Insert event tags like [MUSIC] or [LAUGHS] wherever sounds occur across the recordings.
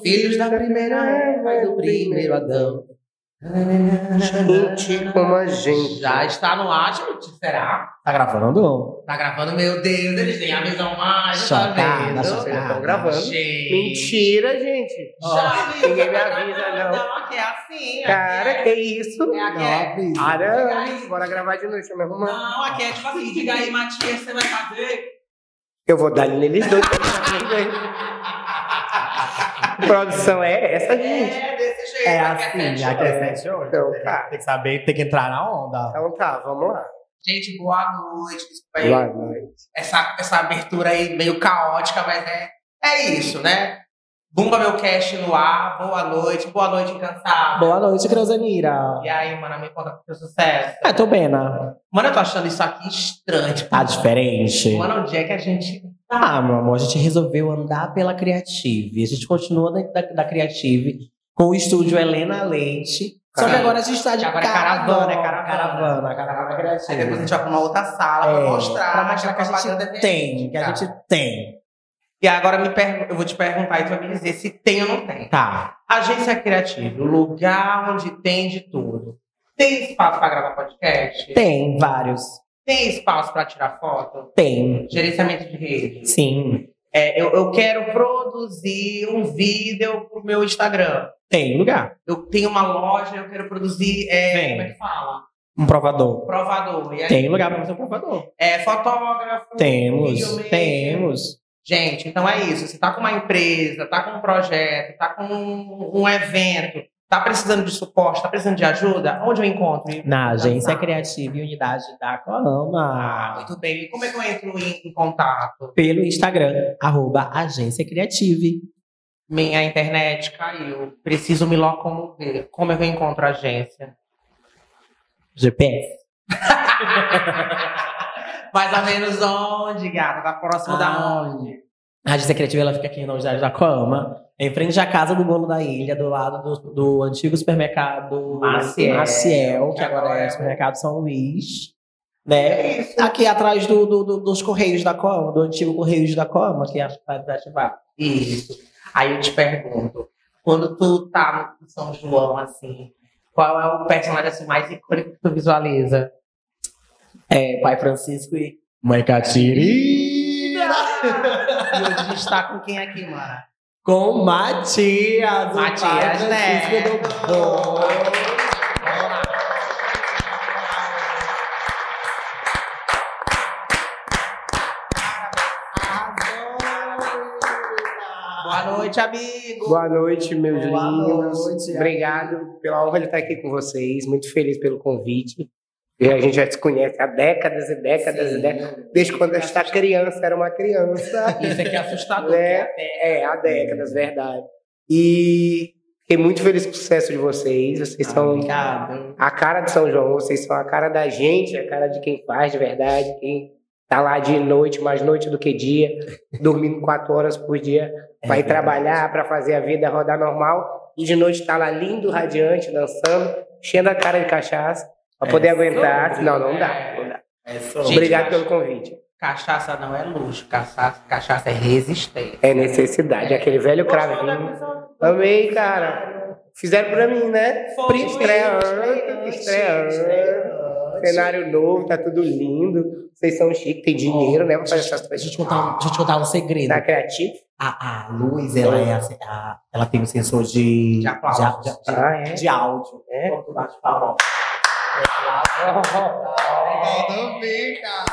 Filhos da primeira Eva, do primeiro Adão. Gente como a gente. Já está no ar, gente? Será? Tá gravando? Tá gravando? Meu Deus, eles têm a visão mágica, Chocada, tá vendo? Eles estão gravando. Gente. Mentira, gente. Já viu? ninguém me avisa, não. Não, aqui é assim. Cara, é- que isso? é aqui é- Caramba, bora gravar de noite, deixa eu me arrumar. Não, aqui é tipo assim, diga aí, Matias, você vai fazer? Eu vou dar neles dois. Produção é essa, gente. É, desse jeito. É aqui assim, aqui é sete horas. Então tá. Tem que saber, tem que entrar na onda. Então tá, vamos lá. Gente, boa noite. Desculpa aí. Boa noite. Essa, essa abertura aí meio caótica, mas é, é isso, né? Bumba meu cast no ar, boa noite, boa noite, incansável. Boa noite, Creuzenira. E aí, mano, me conta com o teu sucesso. Ah, tô bem, né? Mano, eu tô achando isso aqui estranho. Tipo, Tá diferente. Mano, onde é que a gente tá? Ah, meu amor, a gente resolveu andar pela Creative. A gente continua da, da Creative com o estúdio Helena Leite. Só que agora a gente tá de Agora é caravana, é caravana. Caravana, caravana Creative. Aí depois a gente vai pra uma outra sala pra É, mostrar. pra mostrar que a gente é tem, que a verídica. gente tem. E agora me pergun- eu vou te perguntar e tu vai me dizer se tem ou não tem. Tá. Agência criativa, o lugar onde tem de tudo. Tem espaço pra gravar podcast? Tem vários. Tem espaço pra tirar foto? Tem. Gerenciamento de rede. Sim. É, eu, eu quero produzir um vídeo pro meu Instagram. Tem lugar. Eu tenho uma loja, eu quero produzir. É, Tem. como é que fala? Um provador. Provador. Aí, Tem lugar pra fazer um provador. É, fotógrafo. Temos. Temos. Gente, então é isso. Você tá com uma empresa, tá com um projeto, tá com um, um evento, tá precisando de suporte, tá precisando de ajuda, onde eu encontro? Na agência Ah, criativa e unidade da Ah, Coama. muito bem. E como é que eu entro em, em contato? Pelo Instagram, arroba agência criative. Minha internet caiu. Preciso me locomover. Como é que eu encontro a agência? GPS. [LAUGHS] Mais ou menos onde, gata? Tá próximo da Ah. onde? A agência criativa ela fica aqui na unidade da Coama, em frente à Casa do Bolo da Ilha, do lado do, do antigo supermercado Maciel. Maciel, que agora é o supermercado São Luís. Né? Aqui atrás do, do- do- dos Correios da Coama, do antigo Correios da Coama, que é a cidade da Ativar. Isso. Aí eu te pergunto, quando tu tá no São João, assim, qual é o personagem assim, mais icônico que tu visualiza? É, Pai Francisco e Mãe Catirina. [LAUGHS] E hoje a gente tá com quem aqui, mano? Com Matias, o Matias do Bolo. Boa noite, amigo. Boa noite, meus Boa lindos. noite, Obrigado pela honra de estar aqui com vocês. Muito feliz pelo convite. E a gente já se conhece há décadas e décadas e décadas. Desde quando a gente está criança, era uma criança. Isso aqui é assustador. Né? é É, há décadas, verdade. E fiquei muito feliz com o sucesso de vocês. Vocês são Obrigado. a cara de São João, vocês são a cara da gente, a cara de quem faz de verdade, quem tá lá de noite, mais noite do que dia, dormindo quatro horas por dia, vai verdade. trabalhar para fazer a vida rodar normal, e de noite tá lá lindo, radiante, dançando, enchendo a cara de cachaça, para poder É aguentar. sobre, Não, não dá, não dá. É Obrigado pelo convite. Cachaça não é luxo, cachaça, cachaça é resistência. É necessidade, aquele velho cravinho. Amei, cara. Fizeram pra mim, né? Foi. Estreando, estreando. Cenário novo, tá tudo lindo. Vocês são chiques, tem dinheiro, né? Pra fazer essas Deixa eu coisas. te contar um, deixa eu te contar um segredo. Tá criativo? A, a luz, ela, é, a- a- ela tem um sensor de, De aplausos. de, de- Ah, é? de áudio. É? Quando tu bate palma, Então fica.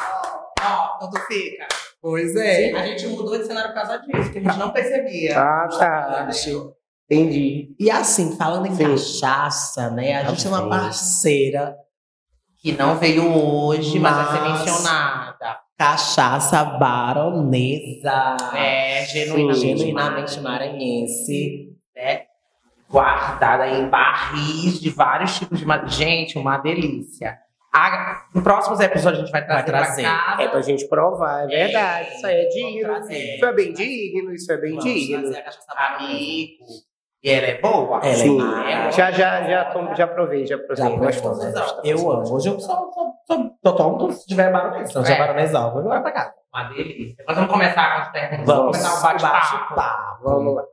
Ó, então tu fica. Pois é. A gente mudou de cenário por causa disso, que a gente não percebia. Ah, tá. Entendi. E assim, falando em Sim. cachaça, né? A gente tem uma Sim. parceira, Que não veio hoje, mas, vai ser Mas- mencionada. cachaça baronesa. É, genuinamente, genuinamente maranhense. Guardada em barris de vários tipos de. ma- Gente, uma delícia. A- em próximos episódios a gente vai trazer, Vai trazer. pra cá. É pra gente provar, é verdade. Isso aí é Vamos digno. Isso é bem digno, isso é bem Vamos digno. Amigo. E ela é boa? Ela é Sim, boa. já, já, já, tom- já provei, já Já provei. Gostoso. Eu amo. Hoje eu só, só, só, só tomo se tiver baronesa. Se não tiver É. baronesa, eu vou embora pra casa. Uma delícia. Nós vamos começar com as perguntas. Vamos começar o bate-papo. bate-papo. Vamos lá.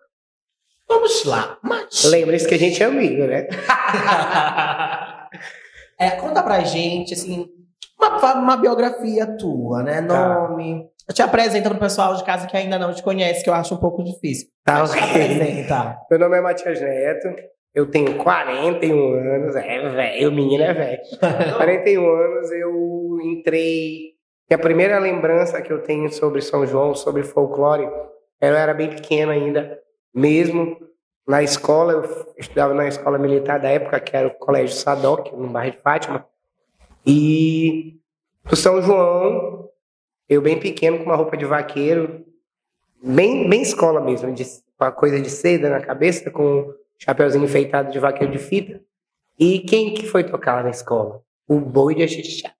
Vamos lá. Mas... Lembre-se que a gente é amigo, né? [LAUGHS] é, conta pra gente, assim, uma, uma biografia tua, né? Tá. Nome. Te apresenta pro pessoal de casa que ainda não te conhece, que eu acho um pouco difícil. Tá ok. apresenta. Meu nome é Matias Neto, eu tenho 41 anos, é velho, o menino é velho. [LAUGHS] 41 anos, eu entrei. Minha primeira lembrança que eu tenho sobre São João, sobre folclore, eu era bem pequeno ainda, mesmo. Na escola, eu estudava na escola militar da época, que era o Colégio Sadoc, no bairro de Fátima. E pro São João, eu bem pequeno, com uma roupa de vaqueiro, bem, bem escola mesmo, de, com a coisa de seda na cabeça, com um chapeuzinho enfeitado de vaqueiro de fita. E quem que foi tocar lá na escola? O boi de Axixá.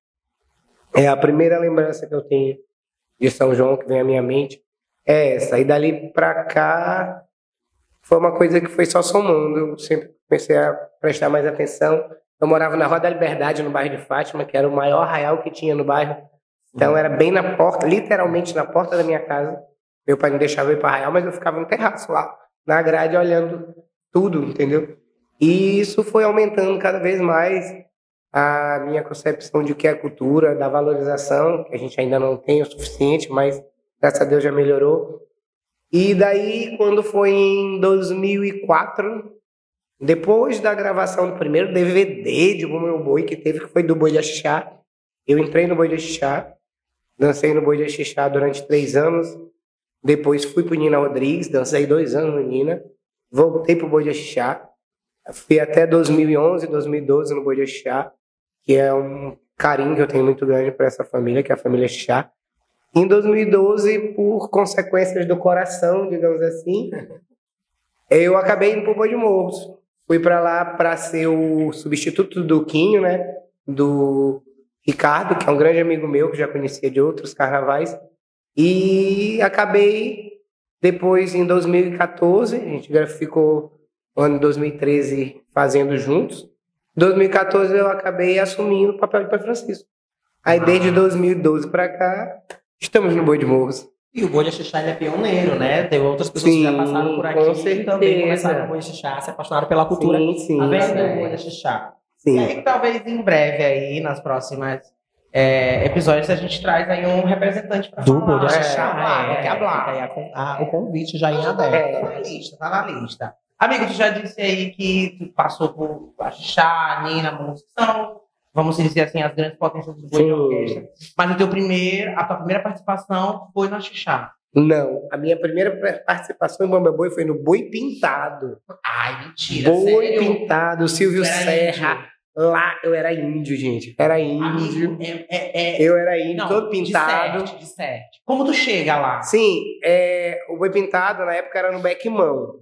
É a primeira lembrança que eu tenho de São João que vem à minha mente. É essa. E dali pra cá foi uma coisa que foi só somando. Eu sempre comecei a prestar mais atenção. Eu morava na Rua da Liberdade, no bairro de Fátima, que era o maior arraial que tinha no bairro. Então era bem na porta, literalmente na porta da minha casa. Meu pai não deixava eu ir para arraial, mas eu ficava no terraço lá, na grade, olhando tudo, entendeu? E isso foi aumentando cada vez mais a minha concepção de o que é cultura, da valorização, que a gente ainda não tem o suficiente, mas graças a Deus já melhorou. E daí, quando foi em 2004, depois da gravação do primeiro DVD de O Meu Boi, que teve, que foi do Boi de Axixá, eu entrei no Boi de Axixá, dancei no Boi de Axixá durante três anos, depois fui pro Nina Rodrigues, dancei dois anos no Nina, voltei pro Boi de Axixá, fui até 2011, 2012 no Boi de Axixá, que é um carinho que eu tenho muito grande para essa família, que é a família Axixá. Em 2012, por consequências do coração, digamos assim, eu acabei indo pro Boi de Morros. Fui para lá para ser o substituto do Quinho, né? Do Ricardo, que é um grande amigo meu, que já conhecia de outros carnavais. E acabei, depois, em 2014, a gente já ficou no ano de 2013 fazendo juntos. Em 2014 eu acabei assumindo o papel de Pai Francisco. Aí desde 2012 para cá, estamos no Boi de Morros. E o Boi de Xixá ele é pioneiro, né? Teve outras pessoas que já Sim, passaram por aqui e certeza. também começaram no Boi de Xixá, se apaixonaram pela cultura. Sim, sim. A vez do sim. Boi de Xixá. E sim. aí, talvez em breve aí, nas próximas é, episódios, a gente traz aí um representante pra Do falar. Boi de É, Xixá, falar, é, quer falar. fica aí a o convite já em Tá aberto. na lista, tá na lista. Amigo, tu já disse aí que tu passou por Axixá, Nina, que são, vamos dizer assim, as grandes potências do boi de orquestra. Mas o teu primeiro, a tua primeira participação foi no Axixá. Não, a minha primeira participação em Bamba Boi foi no Boi Pintado. Ai, mentira, Boi sério? Pintado, Silvio Serra. Lá eu era índio, gente. Era índio. Amigo, é, é, é- Eu era índio, não, todo pintado. De sete, de sete. Como tu chega lá? Sim, é, o Boi Pintado na época era no Beckmão.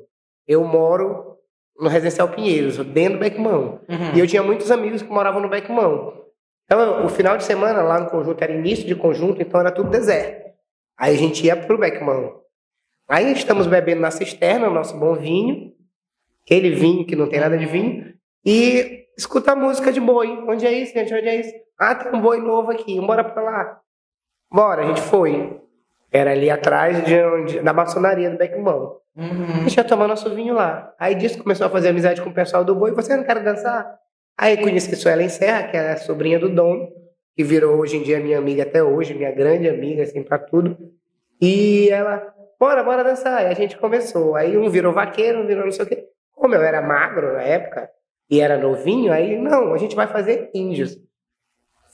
Eu moro no Residencial Pinheiros, dentro do Beckmão. Uhum. E eu tinha muitos amigos que moravam no Beckmão. Então, o final de semana lá no conjunto era início de conjunto, então era tudo deserto. Aí a gente ia pro Beckmão. Aí estamos bebendo na cisterna, o nosso bom vinho, aquele vinho que não tem nada de vinho, e escuta a música de boi. Onde é isso, gente? Onde é isso? Ah, tem um boi novo aqui, bora pra lá. Bora, a gente foi. Era ali atrás de onde, da maçonaria do Beckmão. A Uhum. gente ia tomar nosso vinho lá. Aí disso começou a fazer amizade com o pessoal do boi. Você não quer dançar? Aí conheci a Suelen Serra, que é a sobrinha do dono, que virou hoje em dia minha amiga até hoje, minha grande amiga, assim, pra tudo. E ela, bora, bora dançar. E a gente começou. Aí um virou vaqueiro, um virou não sei o quê. Como eu era magro na época e era novinho, aí, não, a gente vai fazer índios.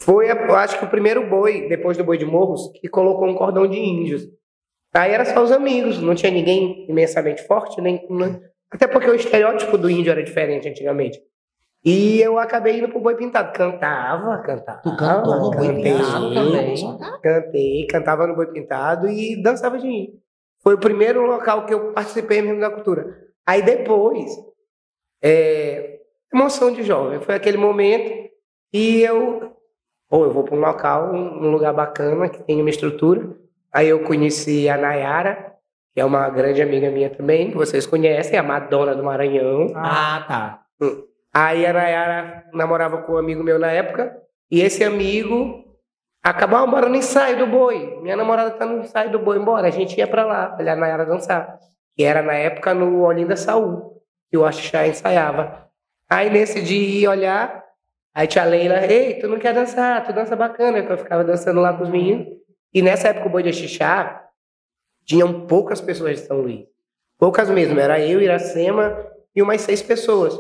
Foi, eu acho que o primeiro boi, depois do boi de morros, que colocou um cordão de índios. Aí era só os amigos, não tinha ninguém imensamente forte, nem. nem- Até porque o estereótipo do índio era diferente antigamente. E eu acabei indo pro Boi Pintado. Cantava, cantava. Tu cantou no Boi cantei, Pintado também? Cantei, cantava no Boi Pintado e dançava de índio. Foi o primeiro local que eu participei mesmo da cultura. Aí depois, é, emoção de jovem, foi aquele momento e eu ou eu vou para um local, um lugar bacana, que tem uma estrutura. Aí eu conheci a Nayara, que é uma grande amiga minha também, que vocês conhecem, a Madonna do Maranhão. Ah, tá. Aí a Nayara namorava com um amigo meu na época, e esse amigo acabava morando em ensaio do boi. Minha namorada tá no ensaio do boi, embora. A gente ia pra lá, olhar a Nayara dançar. Que era na época no Olinda Saúl, que o Axixá ensaiava. Aí nesse dia ia olhar, aí tia Leila, ei, tu não quer dançar, tu dança bacana, que eu ficava dançando lá com os meninos. E nessa época o boi de Axixá, tinham poucas pessoas de São Luís. Poucas mesmo, era eu, Iracema e umas seis pessoas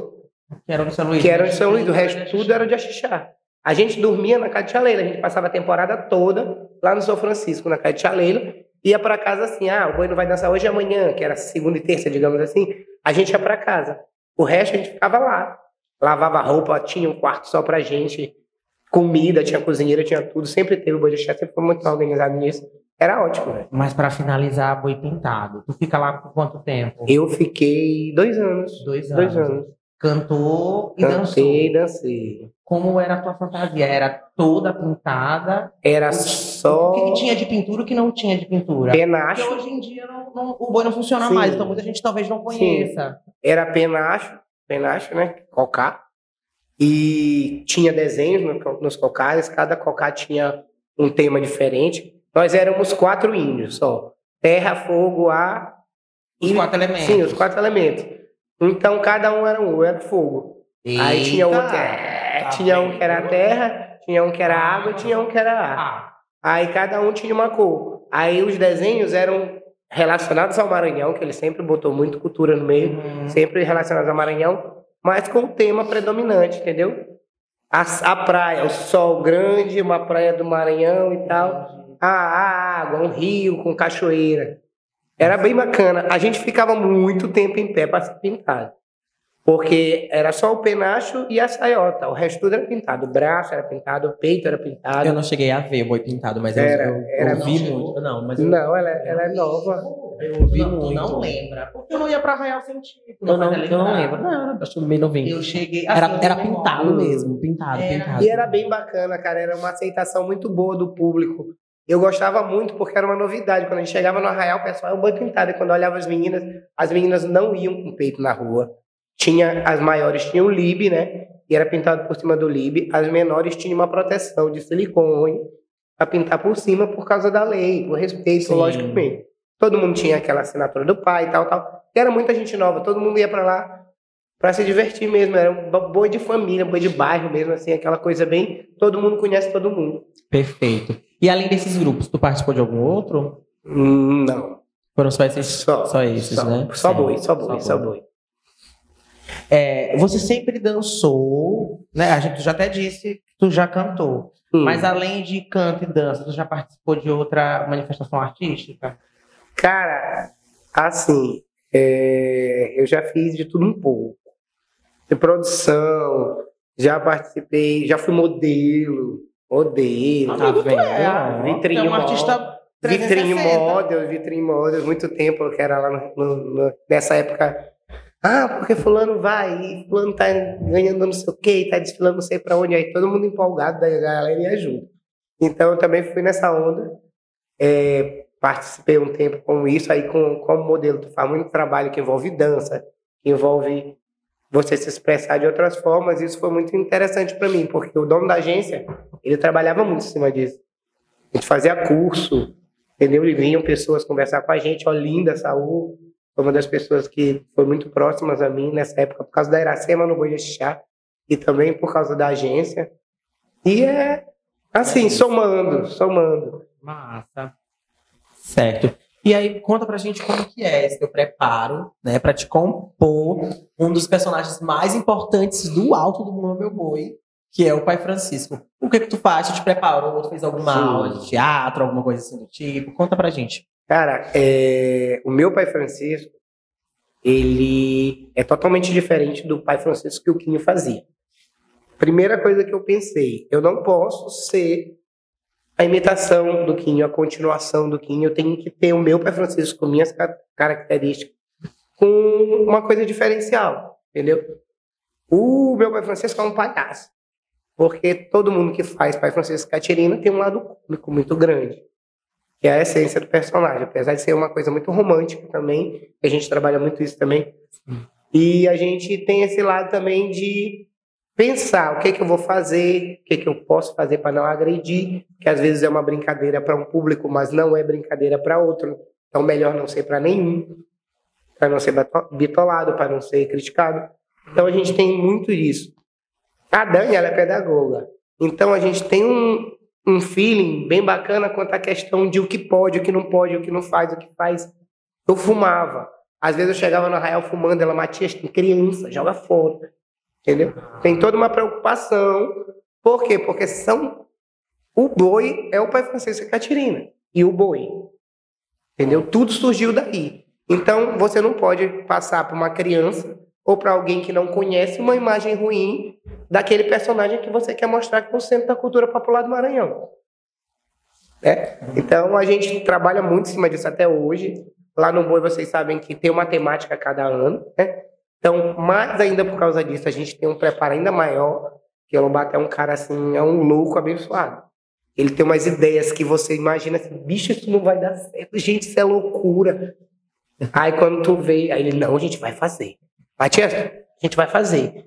Que era de São Luís. que eram de São Luís, o resto tudo era de Axixá. A gente dormia na casa de Tia Leila, a gente passava a temporada toda lá no São Francisco, na casa de Tia Leila, ia para casa assim, ah, o boi não vai dançar hoje e amanhã, que era segunda e terça, digamos assim, a gente ia para casa. O resto a gente ficava lá, lavava roupa, tinha um quarto só pra gente, comida, tinha cozinheira, tinha tudo, sempre teve o boi de Axixá, sempre foi muito organizado nisso. Era ótimo, né? Mas pra finalizar, boi pintado. Tu fica lá por quanto tempo? Eu fiquei dois anos. Dois anos. Dois anos. Cantou e Cantei, dançou. dancei. Como era a tua fantasia? Era toda pintada? Era O só que, que tinha de pintura e o que não tinha de pintura? Porque penacho. hoje em dia não- não- o boi não funciona Sim. mais, então muita gente talvez não conheça. era penacho, penacho, né? Cocá. E tinha desenhos no nos cocais, cada cocá tinha um tema diferente. Nós éramos quatro índios só: terra, fogo, ar Os e. quatro elementos. Sim, os quatro elementos. Então cada um era um, eu era fogo. Aí tinha Eita, outro. é, tá tinha um que era terra, tinha um que era água e tinha um que era ar. Ah, Aí cada um tinha uma cor. Aí os desenhos eram relacionados ao Maranhão, que ele sempre botou muito cultura no meio hum, sempre relacionados ao Maranhão, mas com o tema predominante, entendeu? A, a praia, o sol grande, uma praia do Maranhão e tal. A água, um rio com cachoeira. Era bem bacana. A gente ficava muito tempo em pé para se pintar. Porque era só o penacho e a saiota. O resto tudo era pintado. O braço era pintado, o peito era pintado. Eu não cheguei a ver o boi pintado, mas eu- Era- eu, era ouvi não. muito. Não, mas eu, Não, ela, ela é nova. eu ouvi não, tu muito. não lembra. Porque eu não ia pra Arraial Científico. Eu não, eu não lembro. Não, acho que meio novinho. Eu cheguei. Era, assim, eu era tenho pintado memória. mesmo, pintado, Era. pintado. E era bem bacana, cara. Era uma aceitação muito boa do público. Eu gostava muito porque era uma novidade. Quando a gente chegava no arraial, o pessoal era boi pintado. E quando eu olhava as meninas, as meninas não iam com peito na rua. Tinha as maiores tinham lib, né? E era pintado por cima do lib. As menores tinham uma proteção de silicone para pintar por cima por causa da lei, por respeito, Sim. logicamente. Todo mundo tinha aquela assinatura do pai e tal, tal. E era muita gente nova. Todo mundo ia para lá para se divertir mesmo. Era um bo- boi de família, boi de bairro mesmo, assim, aquela coisa bem. Todo mundo conhece todo mundo. Perfeito. E além desses grupos, tu participou de algum outro? Hum, Não. Foram só esses? Só, Só esses, só, né? Só boi, só boi, Só só boi. É, você sempre dançou, né? A gente já até disse que tu já cantou. Hum. Mas além de canto e dança, tu já participou de outra manifestação artística? Cara, assim, é, eu já fiz de tudo um pouco. De produção, já participei, já fui modelo, modelo. Tá vendo? É, Vitrine é um artista Vitrine 360. Model, Vitrine Model, muito tempo que era lá no- no- nessa época. Ah, porque fulano vai, e fulano tá ganhando não sei o quê, tá desfilando não sei pra onde, aí todo mundo empolgado, daí a galera ia junto. Então eu também fui nessa onda, é, participei um tempo com isso, aí com, como modelo tu faz muito trabalho que envolve dança, que envolve você se expressar de outras formas, isso foi muito interessante para mim, porque o dono da agência, ele trabalhava muito em cima disso. A gente fazia curso, entendeu? E vinham pessoas conversar com a gente, Olinda Saúl, foi uma das pessoas que foi muito próximas a mim nessa época, por causa da Iracema no Chá, e também por causa da agência. E é assim, somando, somando. Massa. Certo. E aí, conta pra gente como que é esse teu preparo, né, pra te compor um dos personagens mais importantes do Alto do Mundo Meu Boi, que é o Pai Francisco. O que que tu faz? Tu te preparou? Tu fez alguma Sim. aula de teatro, alguma coisa assim do tipo? Conta pra gente. Cara, é, o meu pai Francisco, ele é totalmente diferente do pai Francisco que o Quinho fazia. Primeira coisa que eu pensei, eu não posso ser a imitação do Quinho, a continuação do Quinho, eu tenho que ter o meu pai Francisco com minhas ca- características, com uma coisa diferencial, entendeu? O meu pai Francisco é um palhaço. Porque todo mundo que faz Pai Francisco Catirina tem um lado cômico muito grande, que é a essência do personagem, apesar de ser uma coisa muito romântica também, a gente trabalha muito isso também, e a gente tem esse lado também de pensar o que, é que eu vou fazer, o que, é que eu posso fazer para não agredir, que às vezes é uma brincadeira para um público, mas não é brincadeira para outro. Então, melhor não ser para nenhum, para não ser bitolado, para não ser criticado. Então, a gente tem muito isso. A Dani, ela é pedagoga. Então, a gente tem um, um feeling bem bacana quanto à questão de o que pode, o que não pode, o que não faz, o que faz. Eu fumava. Às vezes eu chegava no arraial fumando, ela, Matias, tem criança, joga fora. Entendeu? Tem toda uma preocupação. Por quê? Porque são. O boi é o pai Francisco e Catirina. E o boi. Entendeu? Tudo surgiu daí. Então, você não pode passar para uma criança ou para alguém que não conhece uma imagem ruim daquele personagem que você quer mostrar que é o centro da cultura popular do Maranhão. É? Então, a gente trabalha muito em cima disso até hoje. Lá no Boi, vocês sabem que tem uma temática cada ano. Né? Então, mais ainda por causa disso, a gente tem um preparo ainda maior, que o Lobato é um cara assim, é um louco abençoado. Ele tem umas ideias que você imagina assim, bicho, isso não vai dar certo, gente, isso é loucura. Aí quando tu vê, aí ele, não, a gente vai fazer. Matias, a gente vai fazer.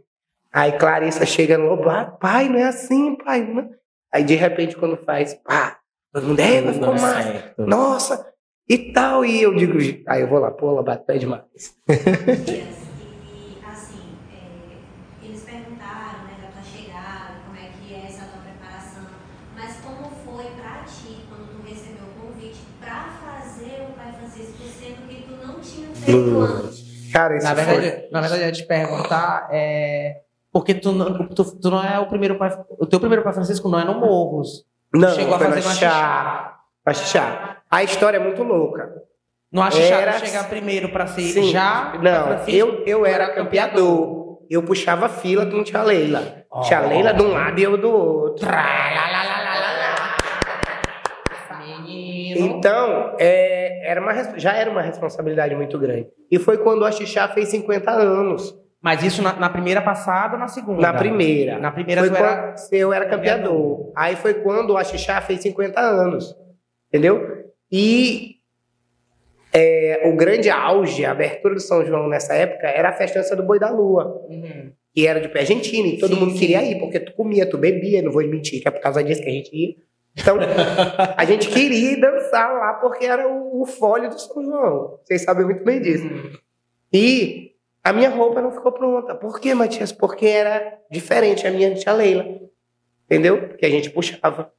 Aí Clarissa chega no Lobato, pai, não é assim, pai. Não. Aí de repente quando faz, pá, todo mundo, é, vai ficar mais. Nossa, e tal. E eu digo, aí eu vou lá, pô, Lobato, pede mais. Cara, isso na verdade, foi... na verdade, eu ia te perguntar é, porque tu não, tu, tu, não é o primeiro pai. O teu primeiro pai Francisco não é no Morros. Não, chegou a fazer no Axixá. Axixá. A história é muito louca. No Axixá era... chegar primeiro para ser Sim. já? Não, eu, eu era campeador. Eu puxava fila com tia Leila. Oh. Tia Leila de um lado e eu do outro. Então, é, era uma, já era uma responsabilidade muito grande. E foi quando o Axixá fez 50 anos. Mas isso na, na, primeira passada ou na segunda? Na primeira. Na primeira foi era... eu era campeador. Aí foi quando o Axixá fez 50 anos. Entendeu? E é, o grande auge, a abertura do São João nessa época, era a festança do Boi da Lua. Uhum. E era de pé argentino, e todo sim, mundo sim. queria ir, porque tu comia, tu bebia, não vou mentir, que é por causa disso que a gente ia. Então, a gente queria dançar lá porque era o, o do São João. Vocês sabem muito bem disso. E a minha roupa não ficou pronta. Por quê, Matias? Porque era diferente a minha tia Leila. Entendeu? Porque a gente puxava.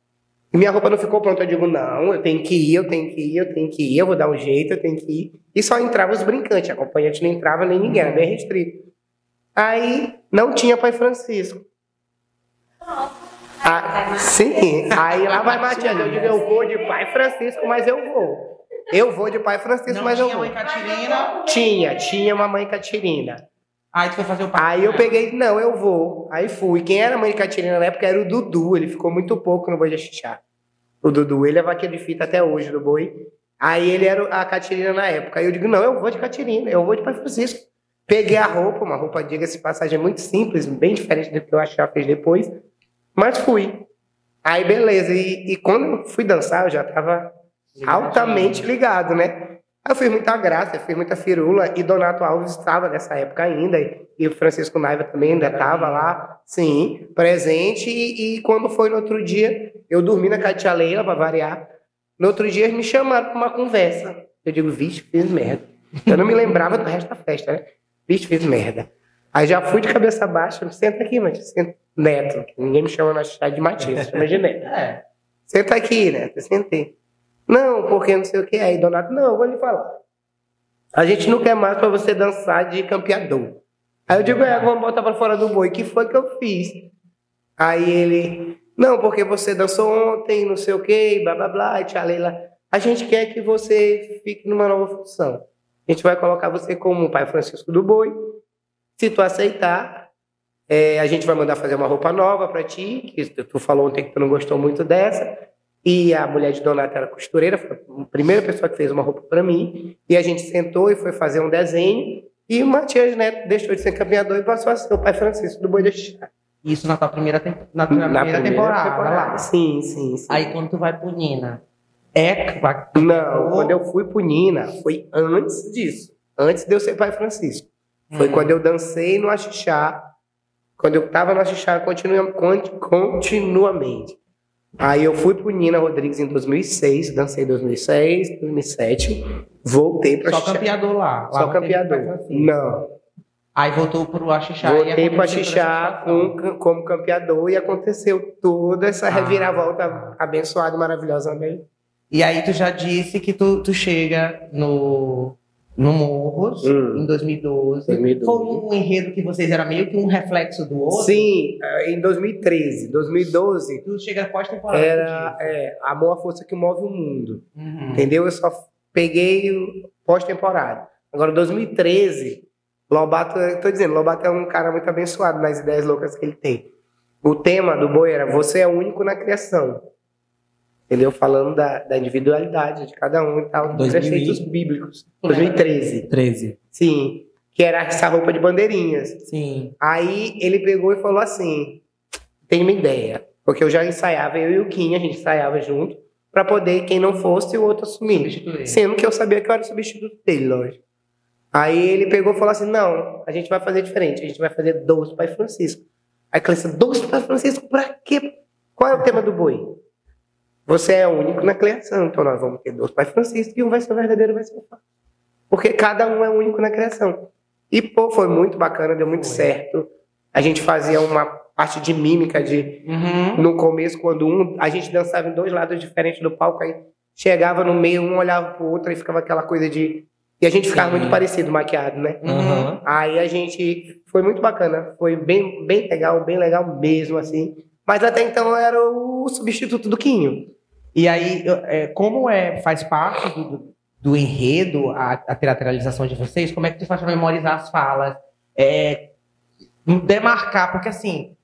E minha roupa não ficou pronta. Eu digo, não, eu tenho que ir, eu tenho que ir, eu tenho que ir, eu vou dar um jeito, eu tenho que ir. E só entravam os brincantes. A acompanhante não entrava nem ninguém, era bem restrito. Aí não tinha Pai Francisco. Ah, sim, aí lá vai Matias. Eu digo, eu vou de pai Francisco, mas eu vou. Eu vou de pai Francisco, não mas eu vou. Tinha mãe Catirina? Tinha, tinha uma mãe Catirina. Aí tu foi fazer o pai. Aí eu peguei, não, eu vou. Aí fui. Quem era a mãe de Catirina na época era o Dudu, ele ficou muito pouco no Boi de Xixá. O Dudu, ele é vaqueiro de fita até hoje do Boi. Aí ele era a Catirina na época. Aí eu digo, não, eu vou de Catirina, eu vou de pai Francisco. Peguei a roupa, uma roupa, diga-se passagem, muito simples, bem diferente do que eu achava fez depois. Mas fui. Aí beleza, e, e quando eu fui dançar, eu já estava altamente ligado, né? Aí eu fiz muita graça, eu fiz muita firula, e Donato Alves estava nessa época ainda, e o Francisco Naiva também ainda estava lá, sim, presente, e, e, quando foi no outro dia, eu dormi na Katia Leila, para variar, no outro dia eles me chamaram para uma conversa. Eu digo, vixe, fiz merda. Eu não me lembrava do resto da festa, né? Vixe, fiz merda. Aí já fui de cabeça baixa, senta aqui, mas senta. Neto, ninguém me chama na cidade de Matias, [LAUGHS] chama de Neto. É. Senta aqui, Neto, sentei. Não, porque não sei o que. Aí, Donato, não, vou lhe falar. A gente não quer mais para você dançar de campeador. Aí eu digo, é, vamos botar para fora do boi. que foi que eu fiz? Aí ele, não, porque você dançou ontem, não sei o que, blá blá blá, e tia Leila. A gente quer que você fique numa nova função. A gente vai colocar você como o pai Francisco do Boi. Se tu aceitar, é, a gente vai mandar fazer uma roupa nova para ti, que tu falou ontem que tu não gostou muito dessa. E a mulher de Donata era costureira, foi a primeira pessoa que fez uma roupa para mim. E a gente sentou e foi fazer um desenho. E o Matias Neto deixou de ser campeador e passou a ser o pai Francisco do Boi de Chá. Isso na tua primeira, tem... na tua Na primeira, temporada, lá. Sim, sim, sim. Aí quando tu vai pro Nina, é. Não, quando eu fui pro Nina, foi antes disso. Antes de eu ser pai Francisco. Foi Hum. quando eu dancei no Axixá. Quando eu tava no Axixá continua, conti- continuamente. Aí eu fui pro Nina Rodrigues em 2006, dancei em 2006, 2007. Voltei pro Só Axixá. campeador lá. lá Só não campeador. Francisco. Não. Aí voltou pro Axixá. e Voltei pro Axixá com, como campeador e aconteceu toda essa Ah. reviravolta abençoada e maravilhosa também. E aí tu já disse que tu, tu chega no, no Morros Hum. em 2012. 2012. Foi um enredo que vocês eram meio que um reflexo do outro? Sim, eh, em 2013, 2012, Tu chega pós-temporada. era tu é, Amor a Força que Move o Mundo. Uhum. Entendeu? Eu só peguei pós-temporada. Agora, 2013, Lobato, eu tô dizendo, Lobato é um cara muito abençoado nas ideias loucas que ele tem. O tema do boi era Você é único na criação. Entendeu? Falando da, da individualidade de cada um e tal, dos 2000 preceitos bíblicos. 2013. 13. Sim. Que era essa roupa de bandeirinhas. Sim. Aí ele pegou e falou assim: tem uma ideia. Porque eu já ensaiava, eu e o Kim, a gente ensaiava junto, pra poder, quem não fosse, o outro assumir. Sendo que eu sabia que eu era o substituto dele, lógico. Aí ele pegou e falou assim: não, a gente vai fazer diferente, a gente vai fazer doce Pai Francisco. Aí Cleiton, doce Pai Francisco, pra quê? Qual é o tema do boi? Você é único na criação, então nós vamos ter dois Pai Francisco e um vai ser o verdadeiro, vai ser o falso. Porque cada um é único na criação. E, pô, foi muito bacana, deu muito Foi. certo. A gente fazia uma parte de mímica de Uhum. no começo, quando um, a gente dançava em dois lados diferentes do palco, aí chegava no meio, um olhava pro outro e ficava aquela coisa de. E a gente ficava Sim. muito parecido, maquiado, né? Aham. Aí a gente. Foi muito bacana. Foi bem, bem legal, bem legal mesmo, assim. Mas até então eu era o substituto do Quinho. E aí, é, como é, faz parte do, do, do enredo a, a teatralização de vocês, como é que tu faz pra memorizar as falas? É, demarcar, porque assim,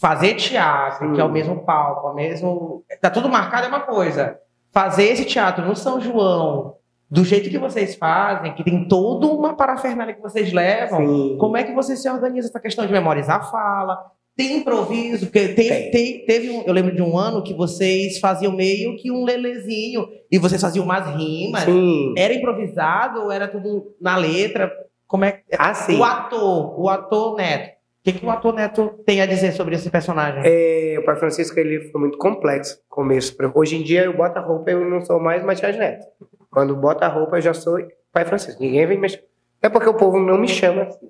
fazer teatro, Sim. que é o mesmo palco, é o mesmo. Tá tudo marcado é uma coisa. Fazer esse teatro no São João, do jeito que vocês fazem, que tem toda uma parafernália que vocês levam, Sim. como é que você se organiza essa questão de memorizar a fala? Tem improviso? Porque tem, Tem. tem- teve um, eu lembro de um ano que vocês faziam meio que um lelezinho e vocês faziam umas rimas. Sim. Era improvisado ou era tudo na letra? Como é Assim. o ator, o ator Neto? O que, que o ator Neto tem a dizer sobre esse personagem? É, o Pai Francisco ele foi muito complexo no começo. Hoje em dia eu boto a roupa eu não sou mais Matias Neto. Quando boto a roupa eu já sou Pai Francisco. Ninguém vem mexer. É porque o povo não me chama assim.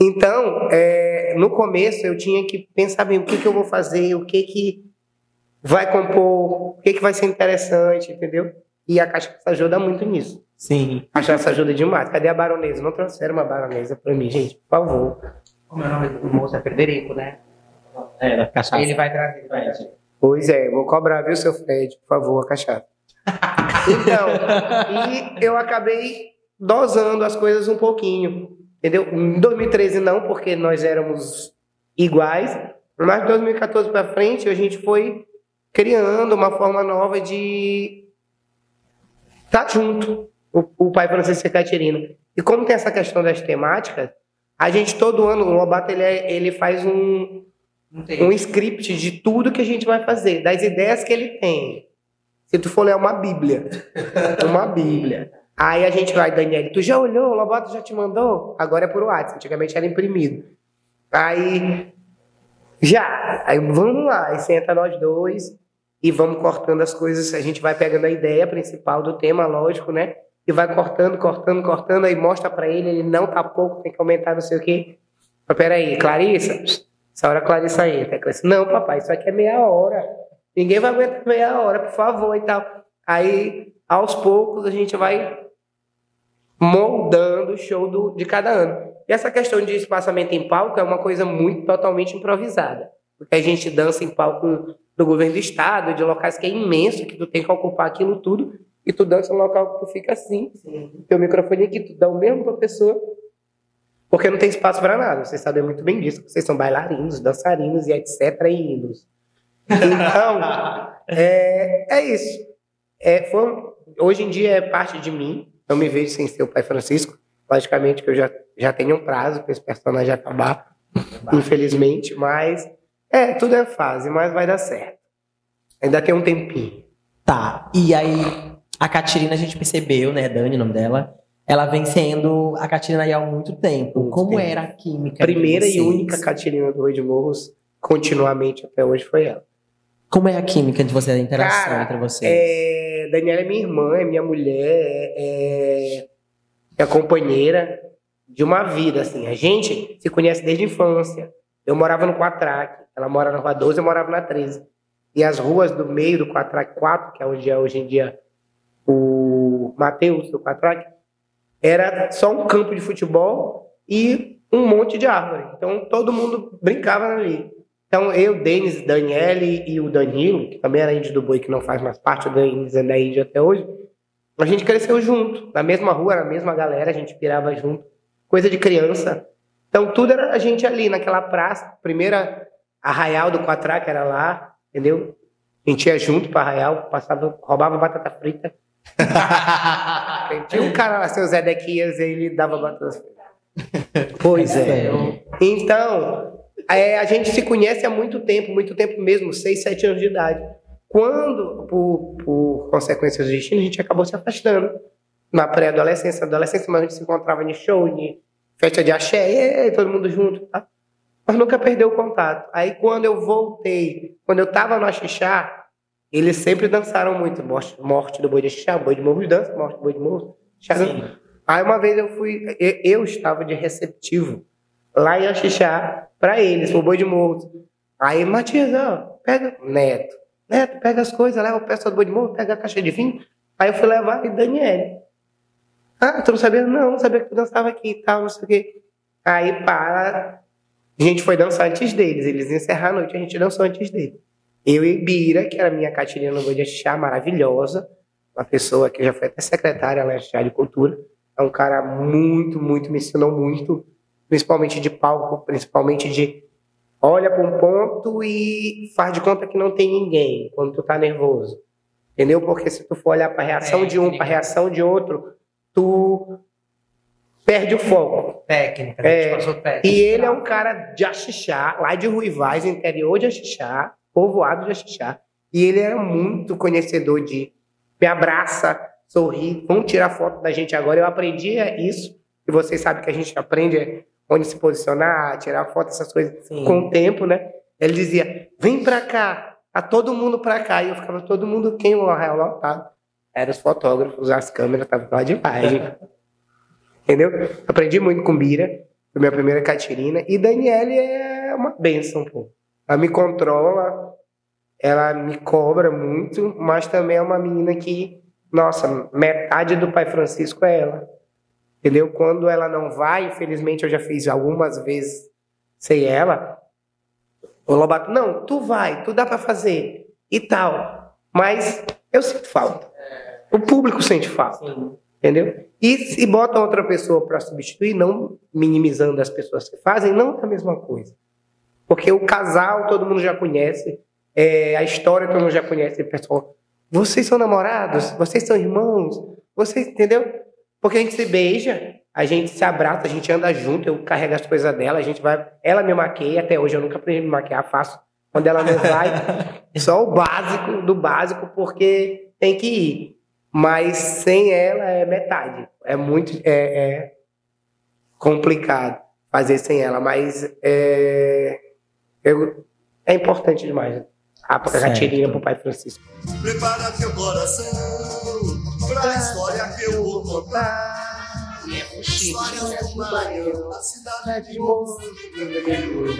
Então, é, no começo eu tinha que pensar bem o que, que eu vou fazer, o que que vai compor, o que que vai ser interessante, entendeu? E a cachaça ajuda muito nisso. Sim. A cachaça ajuda demais. Cadê a baronesa? Não trouxeram uma baronesa pra mim, gente, por favor. Como é o nome do moço? É Frederico, né? É, da cachaça. Ele vai trazer. ele vai trazer. Pois é, vou cobrar, viu, seu Fred? Por favor, a cachaça. [LAUGHS] Então, e eu acabei dosando as coisas um pouquinho, entendeu? Em 2013 não, porque nós éramos iguais, mas de 2014 para frente a gente foi criando uma forma nova de estar junto, o, o pai Francisco e a Caterina. E como tem essa questão das temáticas, a gente todo ano, o Lobato ele, é- ele faz um, um script de tudo que a gente vai fazer, das ideias que ele tem. Se tu for ler é uma bíblia. uma bíblia. Aí a gente vai, Daniel, tu já olhou? O Lobato já te mandou? Agora é por WhatsApp, antigamente era imprimido. Aí, já. Aí vamos lá, aí senta nós dois e vamos cortando as coisas. A gente vai pegando a ideia principal do tema, lógico, né? E vai cortando, cortando, cortando, aí mostra pra ele, ele não tá pouco, tem que aumentar não sei o quê. Mas peraí, Clarissa, essa hora a Clarissa entra. A Clarissa, não, papai, isso aqui é meia hora. Ninguém vai aguentar meia hora, por favor, e tal. Aí, aos poucos, a gente vai moldando o show do, de cada ano. E essa questão de espaçamento em palco é uma coisa muito totalmente improvisada. Porque a gente dança em palco do governo do estado, de locais que é imenso, que tu tem que ocupar aquilo tudo, e tu dança num local que tu fica assim, teu microfone aqui, tu dá o mesmo pra pessoa, porque não tem espaço para nada. Vocês sabem muito bem disso, vocês são bailarinos, dançarinos e etc. e. Então, [LAUGHS] é, é isso. É, foi hoje em dia é parte de mim. Eu me vejo sem ser o pai Francisco. Logicamente que eu já, já tenho um prazo para esse personagem acabar. infelizmente, mas é, tudo é fase, mas vai dar certo. Ainda tem um tempinho. Tá. E aí, a Catirina, a gente percebeu, né? Dani, o nome dela. Ela vem sendo a Catirina aí há muito tempo. Muito Como tempo. era a química? Primeira e única Catirina do Rui de Morros, continuamente até hoje, foi ela. Como é a química de vocês, a interação Cara, entre vocês? É, Daniela é minha irmã, é minha mulher, é, é a companheira de uma vida, assim. A gente se conhece desde a infância. Eu morava no Quatraque, ela mora na Rua 12, eu morava na 13. E as ruas do meio do Quatraque 4, que é onde é hoje em dia o Mateus do Quatraque, era só um campo de futebol e um monte de árvore. Então todo mundo brincava ali. Então eu, Denis, Daniele e o Danilo, que também era índio do boi, que não faz mais parte do Denis, é da índia até hoje, a gente cresceu junto, na mesma rua, na mesma galera, a gente pirava junto, coisa de criança. Então tudo era a gente ali naquela praça, primeira arraial do Quatraque era lá, entendeu? A gente ia junto para arraial, passava, roubava batata frita. Tinha um cara lá, seu Zé Dequias, ele dava batata frita. Pois é. Então, é, a gente se conhece há muito tempo, muito tempo mesmo, 6, 7 anos de idade. Quando, por, por consequências do destino, a gente acabou se afastando. Na pré-adolescência, adolescência, mas a gente se encontrava em show, de festa de axé, e todo mundo junto. Tá? Mas nunca perdeu o contato. Aí quando eu voltei, quando eu tava no Axixá, eles sempre dançaram muito. Morte, morte do boi de Axixá, boi de morro dança, morte do boi de morro. Aí uma vez eu fui, eu, eu estava de receptivo lá em Axixá para eles, pro boi de morro. Aí, Matias, ó, pega, Neto, Neto, pega as coisas, leva o peça do boi de morro, pega a caixa de vinho. Aí eu fui levar e Daniele. Ah, tu não sabia? Não, não sabia que tu dançava aqui e tal, não sei o quê. Aí, para, a gente foi dançar antes deles. Eles encerraram a noite, a gente dançou antes deles. Eu e Bira, que era minha Catirina no de Axixá, maravilhosa. Uma pessoa que já foi até secretária lá em de Cultura. É um cara muito, muito, me ensinou muito. Principalmente de palco, principalmente de olha para um ponto e faz de conta que não tem ninguém quando tu tá nervoso. Entendeu? Porque se tu for olhar para a reação de um, para a reação de outro, tu perde o foco. Técnica, É, passou técnica. E ele é um cara de Axixá, lá de Ruivaz, interior de Axixá, povoado de Axixá. E ele era muito conhecedor de me abraça, sorri, vamos tirar foto da gente agora. Eu aprendi isso, e vocês sabem que a gente aprende onde se posicionar, tirar foto, essas coisas Sim. com o tempo, né? Ele dizia, vem pra cá, tá todo mundo pra cá. E eu ficava, todo mundo, quem o arraial lotado? Eram os fotógrafos, as câmeras, estavam lá de imagem. [LAUGHS] Entendeu? Aprendi muito com Bira, foi minha primeira Catirina. E Daniele é uma benção, pô. Ela me controla, ela me cobra muito, mas também é uma menina que, nossa, metade do Pai Francisco é ela. Entendeu? Quando ela não vai, infelizmente eu já fiz algumas vezes sem ela. O Lobato, não, tu vai, tu dá pra fazer e tal. Mas eu sinto falta. O público sente falta. Sim. Entendeu? E se bota outra pessoa para substituir, não minimizando as pessoas que fazem, não é a mesma coisa. Porque o casal todo mundo já conhece, é, a história todo mundo já conhece. O pessoal, vocês são namorados? Vocês são irmãos? Vocês, entendeu? Porque a gente se beija, a gente se abraça, a gente anda junto, eu carrego as coisas dela, a gente vai. Ela me maqueia, até hoje eu nunca aprendi a me maquiar, faço. Quando ela não vai, [LAUGHS] só o básico do básico, porque tem que ir. Mas sem ela é metade. É muito é, é complicado fazer sem ela, mas é, eu- é importante demais. A Certo. Catirina pro pai Francisco. Prepara teu coração pra história que eu vou contar. História do Maranhão, a cidade de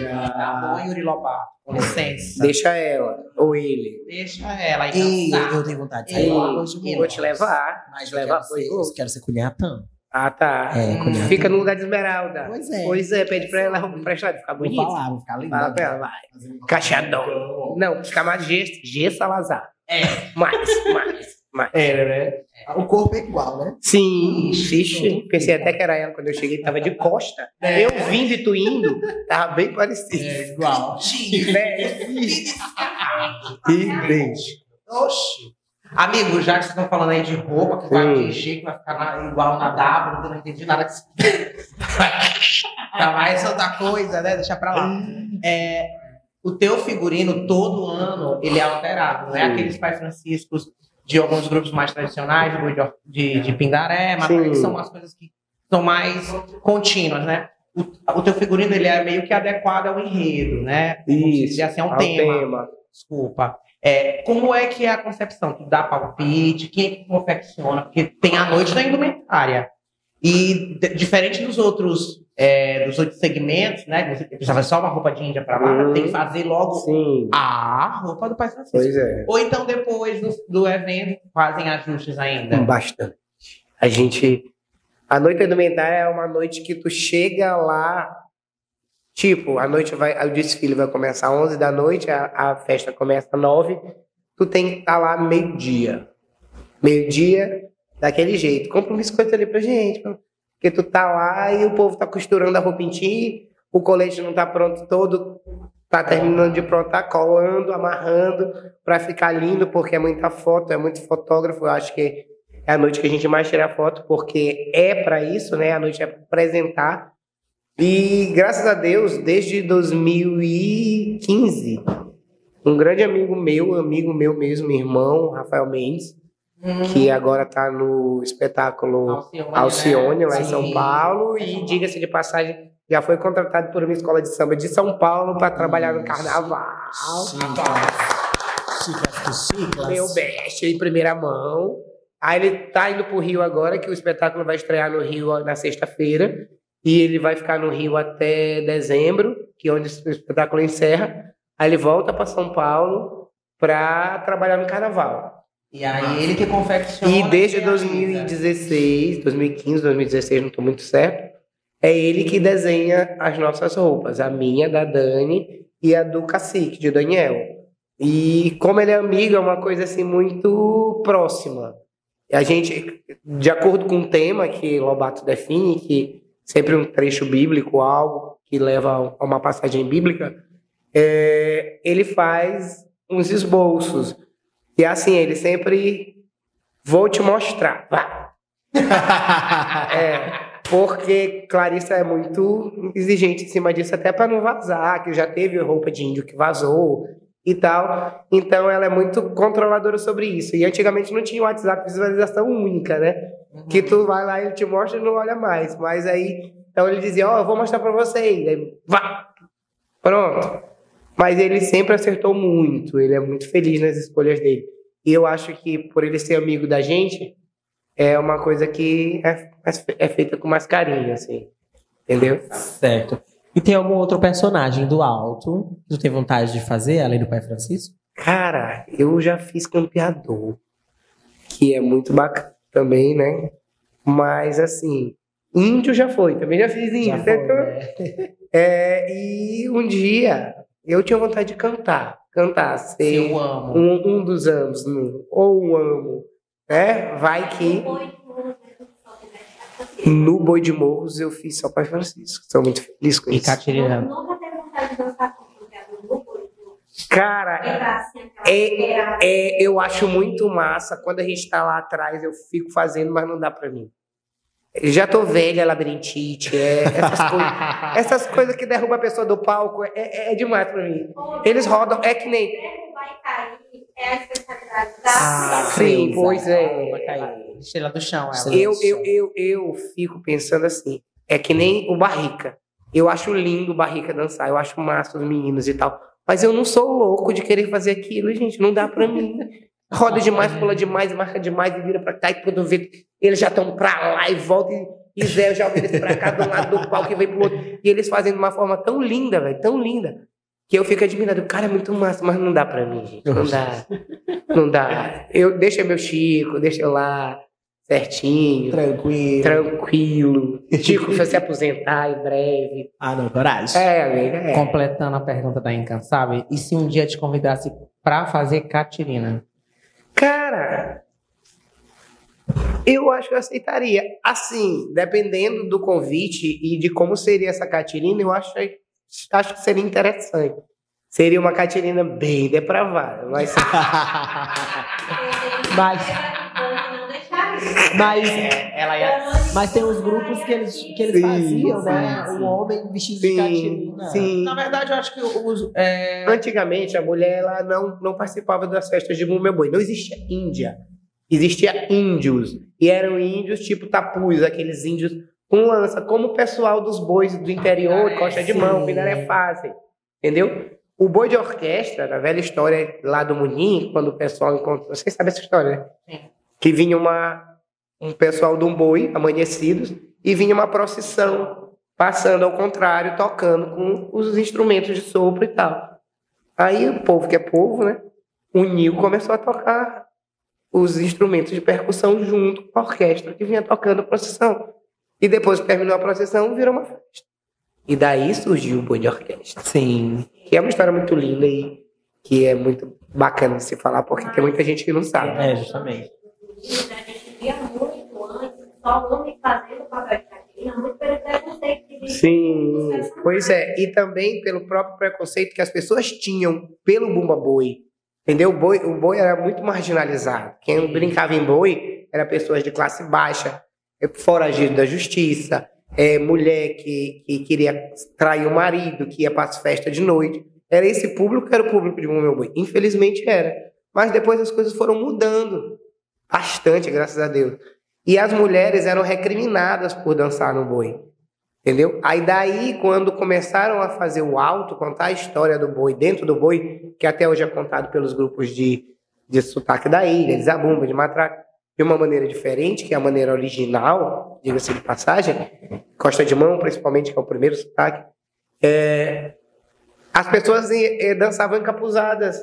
Tá bom, Yuri Lobato. Com licença. Deixa ela, ou ele. Deixa ela aí E dançar. eu tenho vontade de Ei, sair lá hoje Eu vou te levar. Mas quero, ser, foi eu quero ser cunhatã. Ah, tá. É, Hum. Fica no lugar de Esmeralda. Pois é. Pois é, pede pra ela emprestar, ficar Vou bonito. falar, vou ficar lindo. Fala pra ela, vai. Caixadão. Não, fica mais G, G Salazar. É. Mais, mais, mais. Era, né? O corpo é igual, né? Sim, vixe. Pensei até que era ela quando eu cheguei, tava de costa. É. Eu vindo e tu indo, tava bem parecido. igual. Né? Idêntico. Oxi. Amigo, já que vocês estão falando aí de roupa, que vai Hum. G, que vai ficar na- igual na W, eu não entendi nada. que- [LAUGHS] pra mais outra coisa, né? Deixa pra lá. É, o teu figurino, todo ano, ele é alterado. Não é aqueles pais franciscos de alguns grupos mais tradicionais, de, de, de Pindaré, mas são umas coisas que são mais contínuas, né? O, o teu figurino, ele é meio que adequado ao enredo, né? Se Isso, diz assim, ao ao tema. tema. Desculpa. É, como é que é a concepção? Tu dá palpite? Quem é que confecciona? Porque tem a noite da indumentária. E diferente dos outros, é, dos outros segmentos, né? que Você precisava só uma roupa de índia para lá, Uhum. tem que fazer logo Sim, a roupa do Pai Francisco. pois é. Ou então depois do, do evento fazem ajustes ainda. Bastante. A gente. A noite indumentária é uma noite que tu chega lá. Tipo, a noite vai. O desfile vai começar às 11 da noite, a, a festa começa às 9. Tu tem que estar lá meio-dia. Meio-dia, daquele jeito. Compra um biscoito ali pra gente. Porque tu tá lá e o povo tá costurando a roupa em ti, o colete não tá pronto todo, tá terminando de prontar, colando, amarrando, pra ficar lindo, porque é muita foto, é muito fotógrafo. Eu acho que é a noite que a gente mais tira foto, porque é para isso, né? A noite é para apresentar. E graças a Deus, desde 2015, um grande amigo meu, amigo meu mesmo, irmão, Rafael Mendes, Hum, que agora está no espetáculo Alcione, Alcione, né? lá em Sim. São Paulo, e diga-se de passagem, já foi contratado por uma escola de samba de São Paulo para trabalhar no carnaval. Chicas do chiclas. Meu best em primeira mão. Aí ele tá indo pro Rio agora, que o espetáculo vai estrear no Rio na sexta-feira. E ele vai ficar no Rio até dezembro, que é onde o espetáculo encerra. Aí ele volta para São Paulo para trabalhar no carnaval. E aí ele que confecciona. E desde realiza. 2016, 2015, 2016, não estou muito certo, é ele que desenha as nossas roupas. A minha, da Dani, e a do Cacique, de Daniel. E como ele é amigo, é uma coisa assim muito próxima. E a gente, de acordo com o tema que Lobato define, que sempre um trecho bíblico, algo que leva a uma passagem bíblica, é, ele faz uns esboços. E assim, ele sempre vou te mostrar. Vá. [LAUGHS] É, porque Clarissa é muito exigente em cima disso, até para não vazar, que já teve roupa de índio que vazou e tal. Então ela é muito controladora sobre isso. E antigamente não tinha WhatsApp visualização única, né? Que tu vai lá, ele te mostra e não olha mais. Mas aí, então ele dizia, ó, eu vou mostrar para vocês. Aí, vá! Pronto. Mas ele sempre acertou muito, ele é muito feliz nas escolhas dele. E eu acho que por ele ser amigo da gente, é uma coisa que é, é feita com mais carinho, assim. Entendeu? Certo. E tem algum outro personagem do alto que tu tem vontade de fazer, além do Pai Francisco? Cara, eu já fiz campeador, que é muito bacana também, né? Mas assim, índio já foi, também já fiz índio. Já foi, né? é, e um dia eu tinha vontade de cantar, cantar, ser Eu amo. um, um dos anos, no- ou um amo, né? Vai que no Boi de Morros eu fiz só Pai Francisco. Estou muito feliz com E isso. Catirina. Nunca teve vontade de dançar com grupo. Cara, É, é, eu acho muito massa. Quando a gente tá lá atrás, eu fico fazendo, mas não dá pra mim. Já tô velha, labirintite, é, essas, coisas, [LAUGHS] essas coisas que derrubam a pessoa do palco é, é- é demais pra mim. Eles rodam, é que nem. Derrubar e cair é a especialidade da. Ah, Sim, pois é. Vai cair. Estrela do chão, ela. Eu, eu, eu, eu fico pensando assim, é que nem o Barrica. Eu acho lindo o Barrica dançar, eu acho massa os meninos e tal. Mas eu não sou louco de querer fazer aquilo, gente, não dá pra mim. Roda demais, pula demais, marca demais e vira pra cá e quando vê, eles já estão pra lá e voltam e, e Zé, eu já ouvi eles pra cá, de um lado do palco e vem pro outro. E eles fazem de uma forma tão linda, velho, tão linda, que eu fico admirado. O cara é muito massa, mas não dá pra mim, gente. Não dá. Não dá. Eu, deixa meu Chico, deixa eu lá, certinho Tranquilo. tranquilo. [LAUGHS] Chico vai se aposentar em breve. Ah, não, coragem. É, amiga, é. Completando a pergunta da Incansável, e se um dia te convidasse pra fazer Catirina? Cara, eu acho que eu aceitaria. Assim, dependendo do convite e de como seria essa Catirina, eu acho, acho que seria interessante. Seria uma Catirina bem depravada, mas [LAUGHS] Mas, mas Ela ia Mas tem os grupos que eles, que eles Sim, faziam, sim, né? sim. O homem vestido de catirina. sim. Na verdade, eu acho que os. É... Antigamente, a mulher ela não, não participava das festas de Bumba Boi. Não existia Índia. Existia índios. E eram índios tipo tapuz, aqueles índios com lança, como o pessoal dos bois do interior, Ah, costa de mão, Pinaré fazem. Entendeu? O boi de orquestra, na velha história lá do Munim, quando o pessoal encontra. Vocês sabem essa história, né? Que vinha uma, um pessoal de um boi, amanhecidos, e vinha uma procissão, passando ao contrário, tocando com os instrumentos de sopro e tal. Aí o povo que é povo, né? Uniu, começou a tocar os instrumentos de percussão junto com a orquestra que vinha tocando a procissão. E depois que terminou a procissão, virou uma festa. E daí surgiu o boi de orquestra. Sim. Que é uma história muito linda e que é muito bacana de se falar, porque tem muita gente que não sabe. É, justamente. A gente via muito antes, só o homem fazendo o papel de Catarina, muito pelo preconceito que existe. Sim, pois é. E também pelo próprio preconceito que as pessoas tinham pelo Bumba Boi. Entendeu? O boi, o boi era muito marginalizado. Quem brincava em boi era pessoas de classe baixa, é, foragido da justiça, é, mulher que, que queria trair o marido, que ia para as festas de noite. Era esse público que era o público de Bumba Boi. Infelizmente era. Mas depois as coisas foram mudando bastante, graças a Deus. E as mulheres eram recriminadas por dançar no boi. Entendeu? Aí daí, quando começaram a fazer o alto, contar a história do boi dentro do boi, que até hoje é contado pelos grupos de, de sotaque da ilha, de zabumba, de matraca, de uma maneira diferente, que é a maneira original, diga-se de passagem, Costa de Mão, principalmente, que é o primeiro sotaque, é, as pessoas eh, eh, dançavam encapuzadas,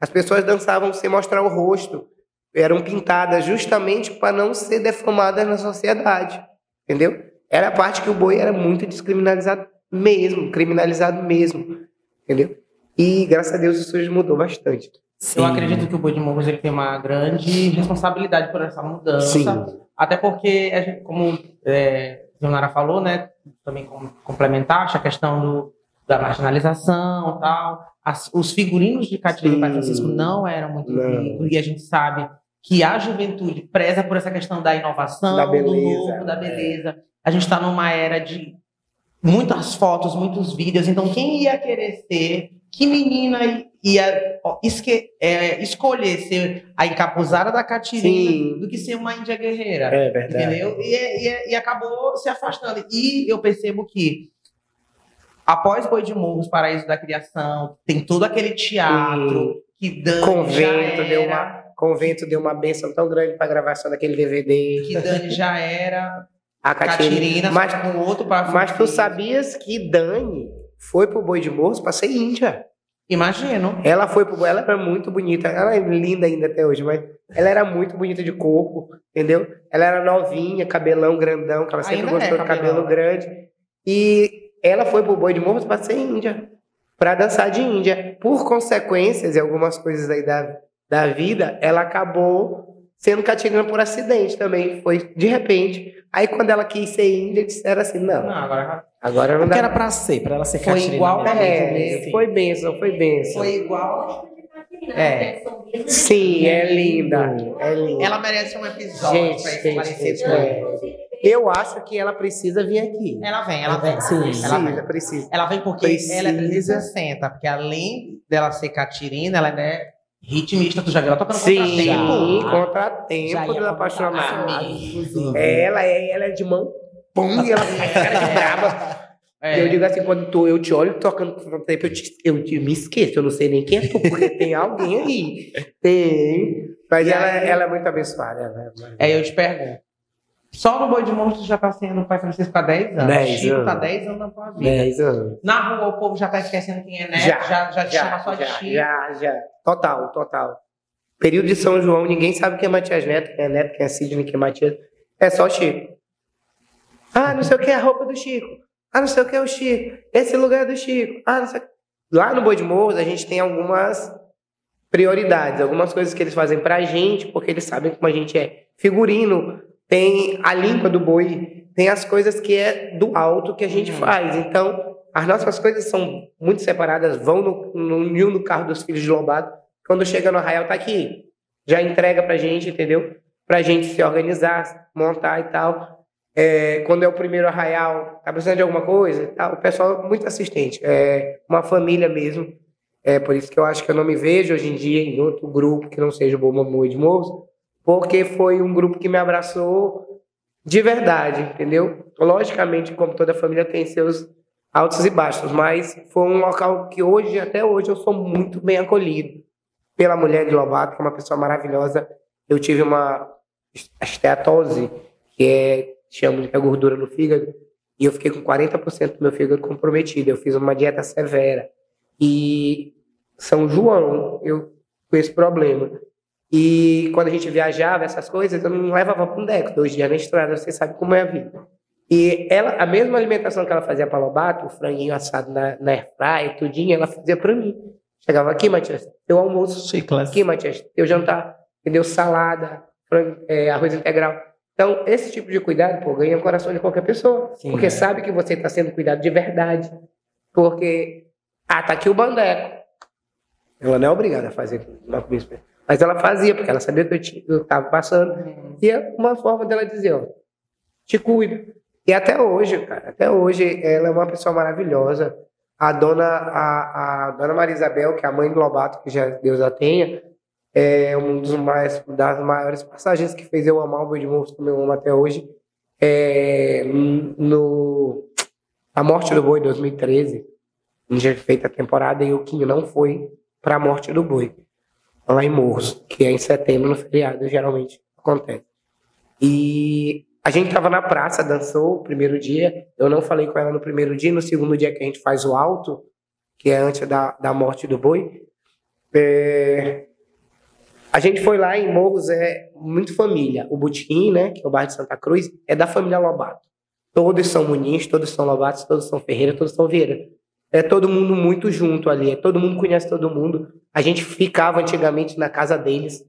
as pessoas dançavam sem mostrar o rosto, eram pintadas justamente para não ser deformadas na sociedade, entendeu? Era a parte que o boi era muito descriminalizado mesmo, criminalizado mesmo, entendeu? E graças a Deus isso hoje mudou bastante. Eu acredito que o Boi de Morros ele tem uma grande responsabilidade por essa mudança. Até porque, a gente, como é, a Leonara falou, né, também como complementar essa questão do, da marginalização e tal, as- os figurinos de Catarina e Pai Sim. Francisco não eram muito ricos, e a gente sabe que a juventude preza por essa questão da inovação, Da do beleza. novo, da beleza. A gente está numa era de muitas fotos, muitos vídeos, então quem ia querer ser, que menina ia esque- é, escolher ser a encapuzada da Catirina Sim. do que ser uma índia guerreira? É verdade. Entendeu? E, e- e acabou se afastando. E eu percebo que após Boi de Morros, Paraíso da Criação, tem todo aquele teatro que Dani Convento já deu era, uma, convento deu uma benção tão grande para a gravação daquele DVD. que Dani já era A Catirina, Catirina. mas com outro para mas tu sabias que Dani foi pro Boi de Morros para ser índia? Imagino. Ela foi pro ela era muito bonita, ela é linda ainda até hoje, mas ela era muito bonita de corpo, entendeu? Ela era novinha, cabelão grandão, que ela sempre Ainda gostou é de cabelo né? grande. E ela foi pro Boi de Morros para ser índia, para dançar de índia. Por consequências e algumas coisas aí da, da vida, ela acabou sendo Catirina por acidente também, foi de repente. Aí quando ela quis ser índia, disseram assim, não, Não, agora agora não Porque dá. era pra ser, pra ela ser Foi Catirina igual mesmo. a É, foi benção, foi benção. foi igual. É. Sim, é linda. É linda. Ela merece um episódio Gente, para gente, esclarecer gente, tudo. é. Eu acho que ela precisa vir aqui. Ela vem, ela vem. Sim, ela vem. precisa. Ela vem porque Precisa. ela é 360, porque além dela ser Catirina, ela é ritmista. Tu já viu ela tocando Sim, contratempo? Já contratempo ia do apaixonado. comentar, inclusive. Ela é, ela é de mão pum, e ela faz cara de braba. [LAUGHS] É. Eu digo assim, quando tu, eu te olho tocando contratempo, eu, te, eu te- me esqueço, eu não sei nem quem é tu, porque tem alguém aí. [LAUGHS] Tem. Mas ela, aí- ela é muito abençoada. Ela, Aí eu te pergunto. Só no Boi de Monstros já tá sendo o Pai Francisco há 10 anos. 10 Chico anos. tá 10 anos na tua vida. 10 anos. Na rua o povo já tá esquecendo quem é neto, Já, já, já, te chama Já, só de já, Chico. já, já. Total, total. Período de São João, ninguém sabe quem é Matias Neto, quem é Neto, quem é Sidney, quem é Matias. É só Chico. Ah, não sei o que é a roupa do Chico. Ah, não sei o que é o Chico. Esse lugar é do Chico. Ah, não sei. Lá no Boi de Morros, a gente tem algumas prioridades, algumas coisas que eles fazem pra gente, porque eles sabem como a gente é. Figurino, tem a limpa do boi, tem as coisas que é do alto que a gente Uhum. faz. Então, as nossas coisas são muito separadas, vão no, no, no, carro dos filhos de Lobato. Quando chega no arraial, tá aqui. Já entrega pra gente, entendeu? Pra gente se organizar, montar e tal. É, quando é o primeiro arraial, tá precisando de alguma coisa, tá, o pessoal é muito assistente, é uma família mesmo. É por isso que eu acho que eu não me vejo hoje em dia em outro grupo que não seja o Bom Mamu de Morros, porque foi um grupo que me abraçou de verdade, entendeu? Logicamente, como toda família tem seus altos e baixos, mas foi um local que hoje, até hoje, eu sou muito bem acolhido pela mulher de Lobato, que é uma pessoa maravilhosa. Eu tive uma esteatose, que é, chamo de gordura no fígado, e eu fiquei com 40% do meu fígado comprometido. Eu fiz uma dieta severa. E São João, eu com esse problema. E quando a gente viajava, essas coisas, eu não levava para um deco, dois dias na estrada, você sabe como é a vida. E ela, a mesma alimentação que ela fazia para Lobato, o franguinho assado na, na airfryer, tudinho, ela fazia para mim. Chegava aqui, Matias, teu almoço. Chiclas. Aqui, Matias, teu jantar, entendeu? Salada, frango, é, arroz integral. Então, esse tipo de cuidado, pô, ganha o coração de qualquer pessoa. Sim, porque é. sabe que você está sendo cuidado de verdade. Porque, ah, tá aqui o bandeco. Ela não é obrigada a fazer uma comida. Mas ela fazia, porque ela sabia que eu estava passando. E é uma forma dela dizer, ó, te cuida. E até hoje, cara, até hoje, ela é uma pessoa maravilhosa. A dona, a, a dona Maria Isabel, que é a mãe do Lobato, que já Deus a tenha, é um dos mais, das maiores passagens que fez eu amar o Morros como eu amo até hoje. É, no, a morte do Boi, 2013, a gente tinha feito a temporada e o Quinho não foi para a morte do Boi, lá em Morros, que é em setembro, no feriado, geralmente acontece. E a gente tava na praça, dançou o primeiro dia. Eu não falei com ela no primeiro dia, no segundo dia que a gente faz o alto, que é antes da, da morte do boi. é, A gente foi lá em Morros, é muito família. O Butim, né, que é o bairro de Santa Cruz, é da família Lobato. Todos são Muniz, todos são Lobatos, todos são Ferreira, todos são Vieira. É todo mundo muito junto ali, é todo mundo conhece todo mundo. A gente ficava antigamente na casa deles,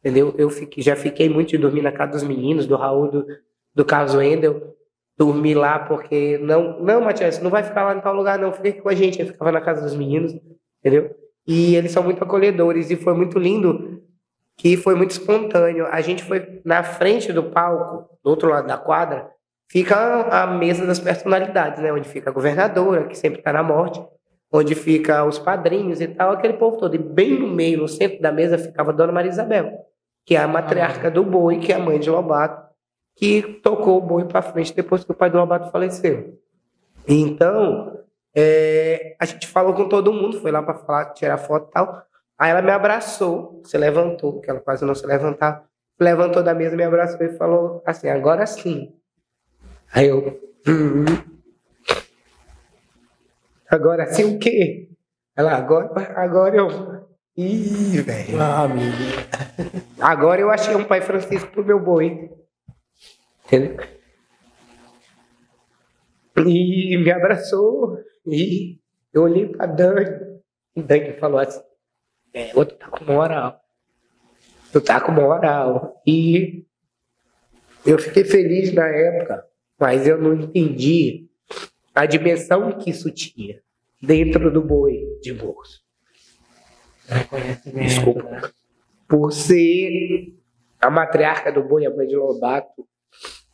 entendeu? Eu fiquei, já fiquei muito de dormir na casa dos meninos, do Raul, do, do Carlos Wendel, dormi lá porque não, não, Matias, não vai ficar lá em tal lugar não, fica aqui com a gente, eu ficava na casa dos meninos, entendeu? E eles são muito acolhedores e foi muito lindo que foi muito espontâneo. A gente foi na frente do palco, do outro lado da quadra, fica a, mesa das personalidades, né, onde fica a governadora, que sempre está na morte, onde fica os padrinhos e tal, aquele povo todo. E bem no meio, no centro da mesa, ficava a Dona Maria Isabel, que é a matriarca do boi, que é a mãe de Lobato, que tocou o boi para frente depois que o pai do Lobato faleceu. Então, é, a gente falou com todo mundo, foi lá para falar, tirar foto e tal. Aí ela me abraçou, se levantou, que ela quase não se levantava, levantou da mesa, me abraçou e falou assim: agora sim. Aí eu. "Uhum." Agora sim o quê? Ela, agora, agora eu. Ih, velho. Ah, amigo. Agora eu achei um pai Francisco pro meu boi. Entendeu? E me abraçou. E eu olhei pra Dani. E Dani falou assim: É, outro tá com moral. Tu tá com moral. E eu fiquei feliz na época, mas eu não entendi a dimensão que isso tinha dentro do boi de bolso. Desculpa. Por ser a matriarca do boi, a mãe de Lobato,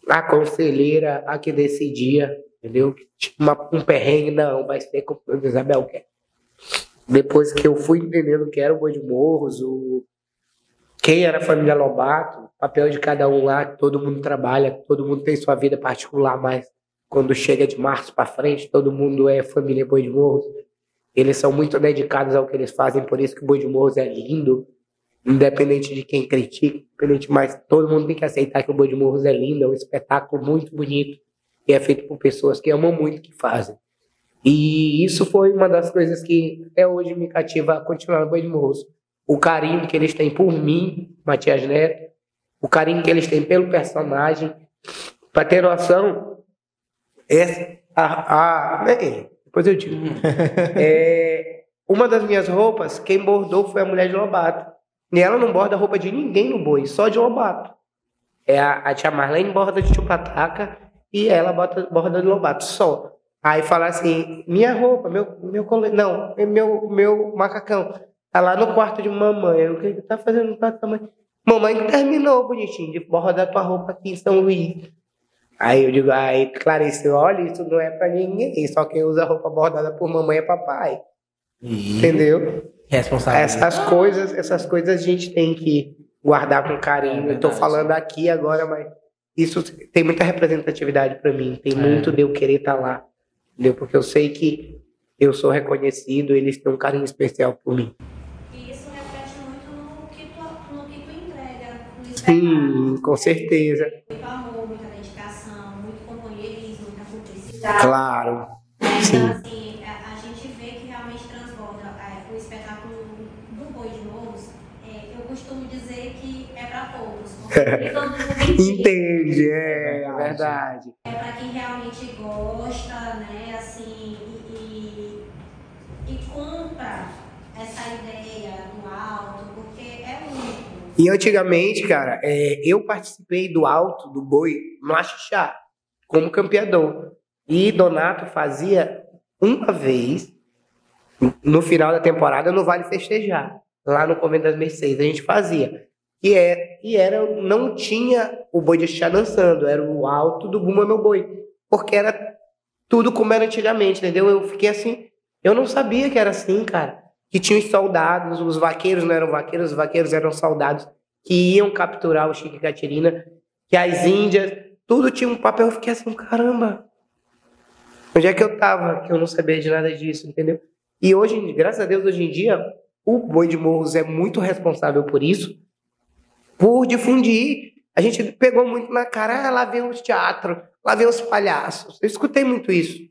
a conselheira, a que decidia, entendeu? Uma- um perrengue, não, vai ser como Isabel quer. Depois que eu fui entendendo que era o boi de morros, o... quem era a família Lobato, papel de cada um lá, todo mundo trabalha, todo mundo tem sua vida particular, mas quando chega de março para frente, todo mundo é família Boi de Morros. Eles são muito dedicados ao que eles fazem, por isso que o Boi de Morros é lindo, independente de quem critica, independente, mas todo mundo tem que aceitar que o Boi de Morros é lindo, é um espetáculo muito bonito e é feito por pessoas que amam muito o que fazem. E isso foi uma das coisas que até hoje me cativa a continuar no Boi de Morros. O carinho que eles têm por mim, Matias Neto, o carinho que eles têm pelo personagem. Para ter noção, essa, a, a, bem, depois eu digo. É, uma das minhas roupas, quem bordou foi a mulher de Lobato. E ela não borda roupa de ninguém no boi, só de Lobato. É a, a tia Marlene borda de chupataca e ela bota, borda de Lobato, só. Aí fala assim, minha roupa, meu, meu cole... não, é meu, meu macacão, tá lá no quarto de mamãe. O que que tá fazendo no quarto da mãe? Mamãe que terminou, bonitinho, de bordar tua roupa aqui em São Luís. Aí eu digo, ai, Clarice, olha, isso não é pra ninguém. Só quem usa roupa bordada por mamãe é papai. Entendeu? responsabilidade. Essas coisas, essas coisas a gente tem que guardar com carinho. É eu tô falando aqui agora, mas isso tem muita representatividade pra mim. Tem É. muito de eu querer estar lá. Entendeu? Porque eu sei que eu sou reconhecido, eles têm um carinho especial por mim. E isso reflete muito no que tu, no que tu entrega no espetáculo. Sim, com certeza. Muito amor, muita dedicação, muito companheirismo, muita cumplicidade. Claro. Né? Sim. Então, assim, a, gente vê que realmente transborda é, o espetáculo do Boi de Morros. É, eu costumo dizer que é para todos. [LAUGHS] todo entende. Entende, é, É é verdade. É para quem realmente gosta, né? Assim, e, e, e compra essa ideia do alto. E antigamente, cara, é, eu participei do alto do boi no Axixá, como campeador. E Donato fazia uma vez, no final da temporada, no Vale Festejar, lá no Convento das Mercedes. A gente fazia. E, é, e era, não tinha o boi de Axixá dançando, era o alto do Buma Meu Boi. Porque era tudo como era antigamente, entendeu? Eu fiquei assim, eu não sabia que era assim, cara. Que tinha os soldados, os vaqueiros não eram vaqueiros, os vaqueiros eram soldados que iam capturar o Chico Catirina, que as índias, tudo tinha um papel. Eu fiquei assim, caramba, onde é que eu tava? Que eu não sabia de nada disso, entendeu? E hoje, graças a Deus, hoje em dia, o Boi de Morros é muito responsável por isso, por difundir. A gente pegou muito na cara, ah, lá vem os teatros, lá vem os palhaços. Eu escutei muito isso.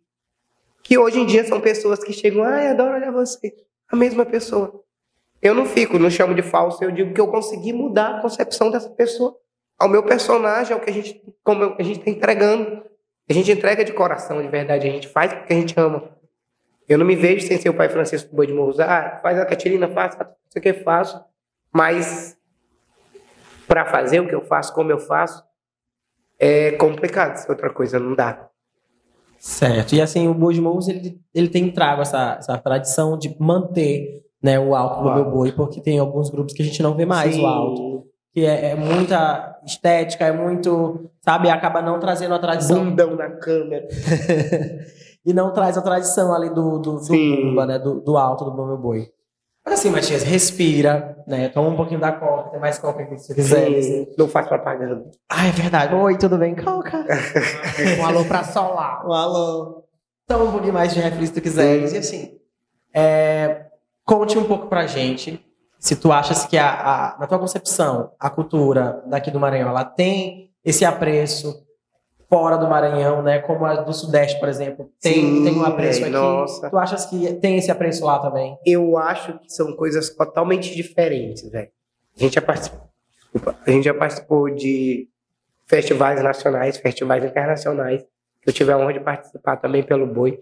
Que hoje em dia são pessoas que chegam, ai, adoro olhar você. A mesma pessoa. Eu não fico, não chamo de falso, eu digo que eu consegui mudar a concepção dessa pessoa ao meu personagem, ao que a gente, a gente está entregando. A gente entrega de coração, de verdade, a gente faz porque a gente ama. Eu não me vejo sem ser o pai Francisco Boi de Morros. Ah, faz a Catirina, faça, não o que faço. Mas para fazer o que eu faço, como eu faço, é complicado. Se outra coisa não dá. Certo. E assim, o Boi de Morros, ele, ele tem trago essa, essa tradição de manter né, o alto do meu boi, porque tem alguns grupos que a gente não vê mais o alto. Que é, é muita estética, é muito, sabe, acaba não trazendo a tradição Bundão na câmera. [LAUGHS] e não traz a tradição ali do, do, do Sim. Bumba, né? Do, do alto do Meu Boi. Mas assim, Matias, respira, né? Toma um pouquinho da coca, tem mais coca aqui se você quiser. Sim, não faz propaganda. Ah, é verdade. Oi, tudo bem? Coca. [LAUGHS] Um alô pra Solar. Um alô. Toma um pouquinho mais de refri se tu quiseres. E assim, é, conte um pouco pra gente se tu achas que, a, a- na tua concepção, a cultura daqui do Maranhão, ela tem esse apreço fora do Maranhão, né? Como a do Sudeste, por exemplo. Tem, Sim, tem um apreço véi, aqui. nossa. Tu achas que tem esse apreço lá também? eu acho que são coisas totalmente diferentes, velho. A gente já participou, a gente já participou de festivais nacionais, festivais internacionais. Eu tive a honra de participar também pelo Boi.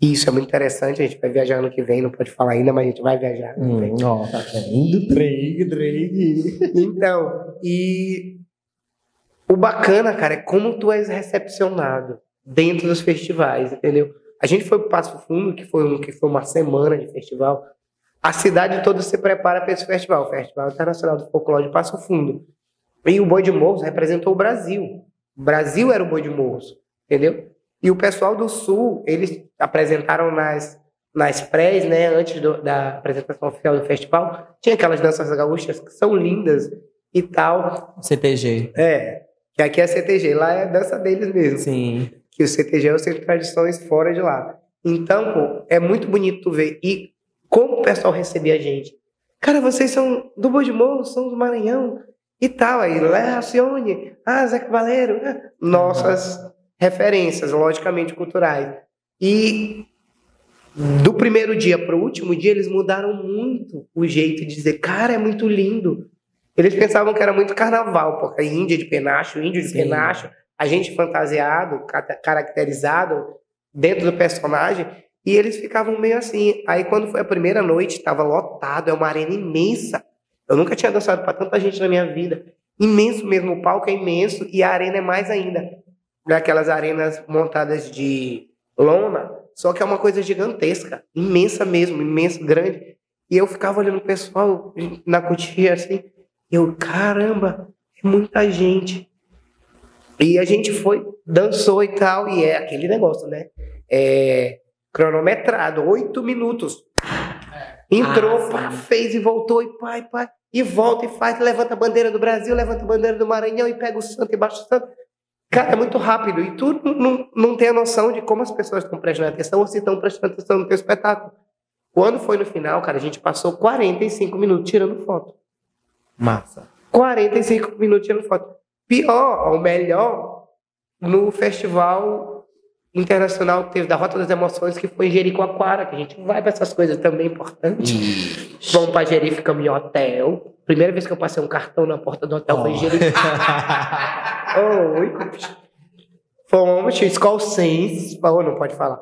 Isso é muito interessante. A gente vai viajar ano que vem, não pode falar ainda, mas a gente vai viajar. ano que vem. Hum, ó, tá vendo? Drake, Drake. Então, e o bacana, cara, é como tu és recepcionado dentro dos festivais, entendeu? A gente foi pro Passo Fundo, que foi, um, que foi uma semana de festival. A cidade toda se prepara para esse festival, o Festival Internacional do Folclore de Passo Fundo. E o Boi de Morros representou o Brasil. O Brasil era o Boi de Morros, entendeu? E o pessoal do Sul, eles apresentaram nas, nas prés, né, antes do- da apresentação oficial do festival, tinha aquelas danças gaúchas que são lindas e tal. CTG. É, que aqui é CTG, lá é a dança deles mesmo. Sim. Que o CTG é o Centro de Tradições fora de lá. Então, pô, é muito bonito tu ver. E como o pessoal recebia a gente. Cara, vocês são do Morro, são do Maranhão e tal. Aí, Léa Alcione, ah, Zé Cavaleiro. ah, Nossas referências, logicamente, culturais. E do primeiro dia para o último dia, eles mudaram muito o jeito de dizer, cara, é muito lindo. Eles pensavam que era muito carnaval, porque Índia de penacho, índio de Sim. penacho, a gente fantasiado, caracterizado dentro do personagem, e eles ficavam meio assim. Aí quando foi a primeira noite, estava lotado, é uma arena imensa. Eu nunca tinha dançado para tanta gente na minha vida. Imenso mesmo, o palco é imenso e a arena é mais ainda. Daquelas arenas montadas de lona, só que é uma coisa gigantesca, imensa mesmo, imenso, grande. E eu ficava olhando o pessoal na cotia assim, eu, caramba, é muita gente. E a gente foi, dançou e tal, e é aquele negócio, né? É, cronometrado, oito minutos. Entrou, Ah, pá, fez e voltou, e pai, pai, e volta e faz, levanta a bandeira do Brasil, levanta a bandeira do Maranhão e pega o santo e baixa o santo. Cara, é muito rápido. E tu não, não, não tem a noção de como as pessoas estão prestando atenção ou se estão prestando atenção no teu espetáculo. Quando foi no final, cara, a gente passou 45 minutos tirando foto. Massa. 45 minutos tirando foto. Pior, ou melhor, no festival internacional que teve da Rota das Emoções, que foi em Jericoacoara, que a gente vai para essas coisas também importantes. Vamos para Jeri, ficamos em hotel. Primeira vez que eu passei um cartão na porta do hotel foi em Jeri. [LAUGHS] Oi. Fomos, tinha Skol Sense, oh, não pode falar.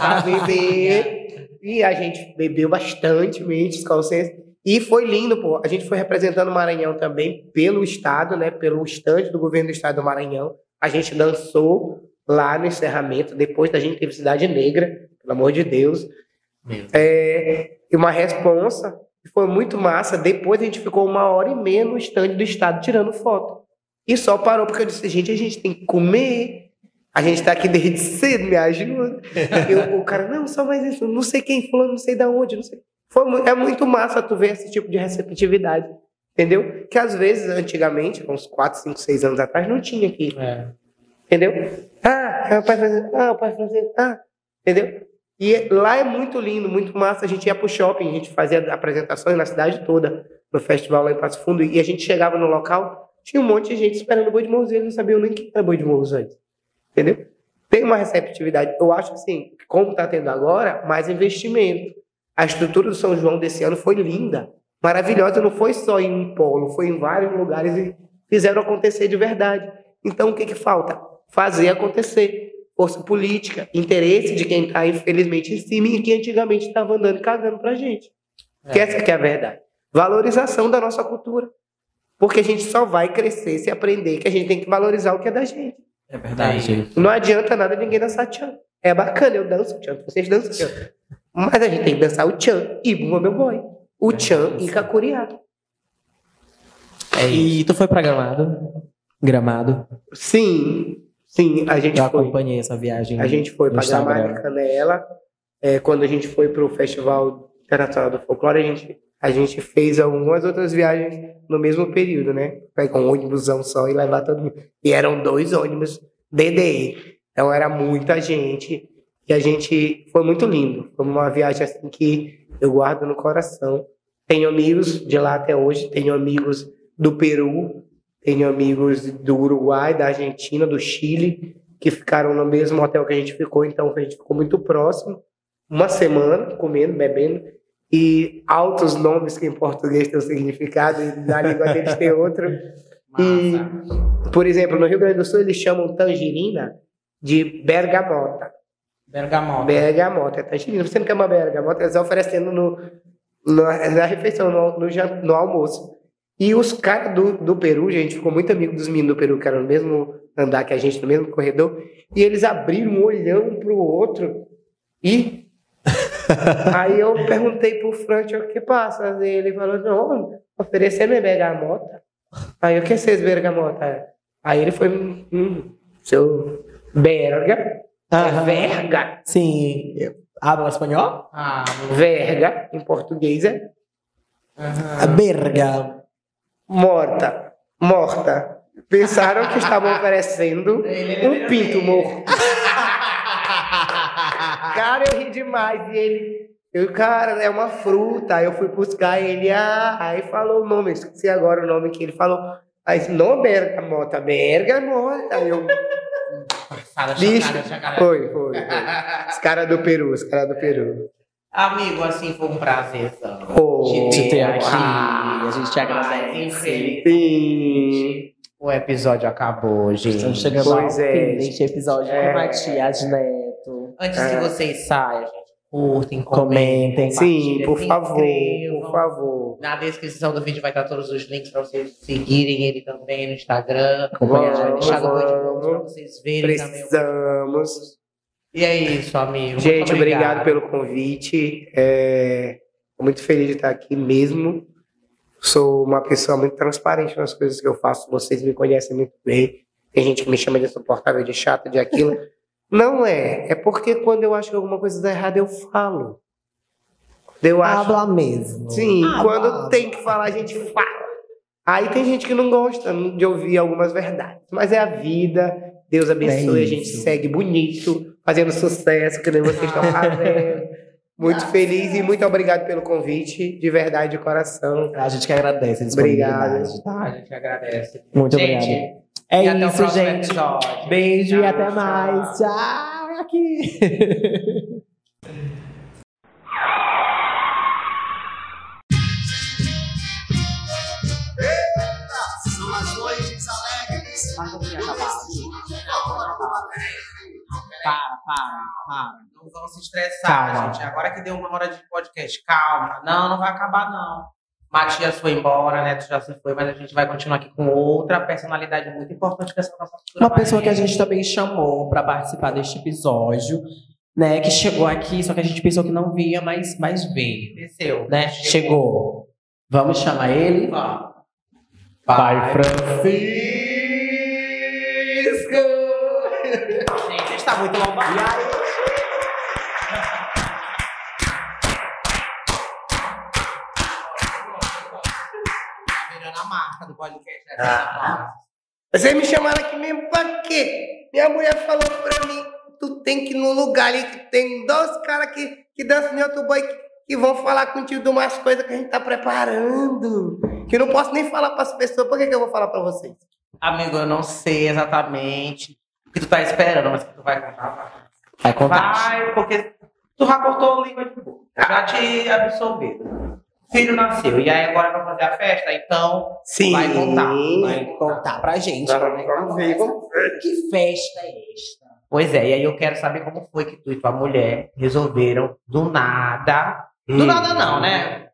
A beber. [LAUGHS] E a gente bebeu bastante, mente, Skol Sense. E foi lindo, pô. A gente foi representando o Maranhão também pelo estado, né? Pelo estande do governo do estado do Maranhão. A gente dançou lá no encerramento. Depois da gente teve Cidade Negra, pelo amor de Deus. É, e uma responsa. Foi muito massa. Depois a gente ficou uma hora e meia no estande do estado tirando foto. E só parou porque eu disse, gente, a gente tem que comer. A gente tá aqui desde cedo, me ajuda. [LAUGHS] E o, cara, não, só mais isso, não sei quem, fulano, não sei de onde, não sei. Foi, é muito massa tu ver esse tipo de receptividade, entendeu? Que às vezes, antigamente, uns 4, 5, 6 anos atrás, não tinha aqui, É. entendeu? Ah, é o pai francês, ah, o pai francês, ah, entendeu? E lá é muito lindo, muito massa. A gente ia pro shopping, a gente fazia apresentações na cidade toda, no festival lá em Passo Fundo, e a gente chegava no local, tinha um monte de gente esperando boi de morro, e eles não sabiam nem quem era boi de morro antes. Entendeu? Tem uma receptividade. Eu acho assim, como está tendo agora, mais investimento. A estrutura do São João desse ano foi linda, maravilhosa. Não foi só em um polo, foi em vários lugares e fizeram acontecer de verdade. Então, o que, que falta? Fazer acontecer. Força política, interesse de quem está, infelizmente, em cima e que antigamente estava andando e cagando pra gente. Que essa que é a verdade. Valorização da nossa cultura. Porque a gente só vai crescer se aprender que a gente tem que valorizar o que é da gente. É verdade. Não adianta nada ninguém dançar tchan. É bacana, eu danço tchan, vocês dançam tchan. Mas a gente tem que dançar o tchan e Bumba Meu Boy. O tchan e Kakuriá. É. E tu foi pra Gramado? Gramado. Sim, sim, a gente Eu foi. acompanhei essa viagem. A gente foi no para Instagram. Gramado e Canela. É, quando a gente foi para o Festival Internacional do Folclore, a gente, a gente fez algumas outras viagens no mesmo período, né? Pegar um ônibusão só e levar todo mundo. E eram dois ônibus DDE. Então era muita gente. E a gente. Foi muito lindo. Foi uma viagem assim que eu guardo no coração. Tenho amigos de lá até hoje, tenho amigos do Peru, tenho amigos do Uruguai, da Argentina, do Chile, que ficaram no mesmo hotel que a gente ficou, então a gente ficou muito próximo. Uma semana comendo, bebendo, e altos nomes que em português têm um significado, e na língua deles tem outro. [LAUGHS] E, por exemplo, no Rio Grande do Sul eles chamam tangerina de bergamota. Bergamota. Bergamota, é tangerina. Você não quer uma bergamota? Eles estão oferecendo no, na, na refeição, no, no, no almoço. E os caras do, do Peru, gente, ficou muito amigo dos meninos do Peru, que eram no mesmo andar que a gente, no mesmo corredor, e eles abriram um olhão um pro outro e. [LAUGHS] Aí eu perguntei pro Frank o que passa. E ele falou: não, oferecer-me bergamota. Aí eu, o que é vocês bergamota? Aí ele foi: hum, seu berga, é Aham. verga. Sim. Habla espanhol? Ah, Verga, em português, é A berga. morta. Morta. Pensaram que estavam oferecendo um pinto morto. [LAUGHS] Cara, eu ri demais. E ele, eu, cara, é uma fruta. Aí eu fui buscar ele, ah, aí falou o nome, esqueci agora o nome que ele falou. Aí, não bergamota, bergamota. Aí eu, Passada, bicho, chocada, chocada. foi, foi, foi. [LAUGHS] Os caras do Peru, os caras do Peru. Amigo, assim, foi um prazerzão. Oh, Te ter aqui. ah, A gente te Mas, agradece. infelizmente, Sim. o episódio acabou, gente. Estamos chegando ao Pois é. fim deste episódio É. com Matias Neto. Antes É. que vocês saiam, gente, curtem, Comentem. comentem, Sim, por favor, inscrevam. por favor. Na descrição do vídeo vai estar todos os links para vocês seguirem ele também no Instagram. Vai Vamos, deixar no vídeo vamos. para vocês verem também. Precisamos. E é isso, amigo. Gente, Muito obrigado pelo convite. É, muito feliz de estar aqui mesmo. Sou uma pessoa muito transparente nas coisas que eu faço. Vocês me conhecem muito bem. Tem gente que me chama de insuportável, de chato, de aquilo. [LAUGHS] Não é. É porque quando eu acho que alguma coisa está errada, eu falo. Eu acho. Habla mesmo. Sim, Habla. quando tem que falar, a gente fala. Aí tem gente que não gosta de ouvir algumas verdades. Mas é a vida. Deus abençoe, É a gente segue bonito, fazendo sucesso, que nem vocês estão [LAUGHS] fazendo. Muito feliz e muito obrigado pelo convite, de verdade, de coração. A gente que agradece a Obrigado. tá? A gente agradece. Muito Gente, obrigado. É e isso, gente. episódio. Beijo e até tchau. mais. Tchau. Aqui. São as noites alegres. Mas não tinha. Para, para, para. Não vamos se estressar, Calma. gente. Agora que deu uma hora de podcast, calma. Não, não vai acabar, não. Matias foi embora, Neto já se foi, mas a gente vai continuar aqui com outra personalidade muito importante dessa nossa cultura. Uma pessoa que a gente também chamou para participar deste episódio, né? Que chegou aqui, só que a gente pensou que não via, mas, mas veio, Desceu. né? Chegou. Vamos chamar ele? Vamos. Pai Francisco! [LAUGHS] Gente, está muito lombado. Ah. Vocês me chamaram aqui mesmo pra quê? Minha mulher falou pra mim, tu tem que ir num lugar ali que tem dois caras que, que dançam em outro boi que, que vão falar contigo de umas coisas que a gente tá preparando. Que eu não posso nem falar pras pessoas. Por que, que eu vou falar pra vocês? Amigo, eu não sei exatamente o que tu tá esperando, mas que tu vai contar. Vai contar. Vai, porque tu já cortou língua de boca. Já te absorveu. Filho nasceu. E aí agora vai fazer a festa, então Sim. vai contar. Vai contar pra gente. como é que Vamos ver, vamos Que festa é esta? Pois é, e aí eu quero saber como foi que tu e tua mulher resolveram do nada. Do Hum. nada não, né?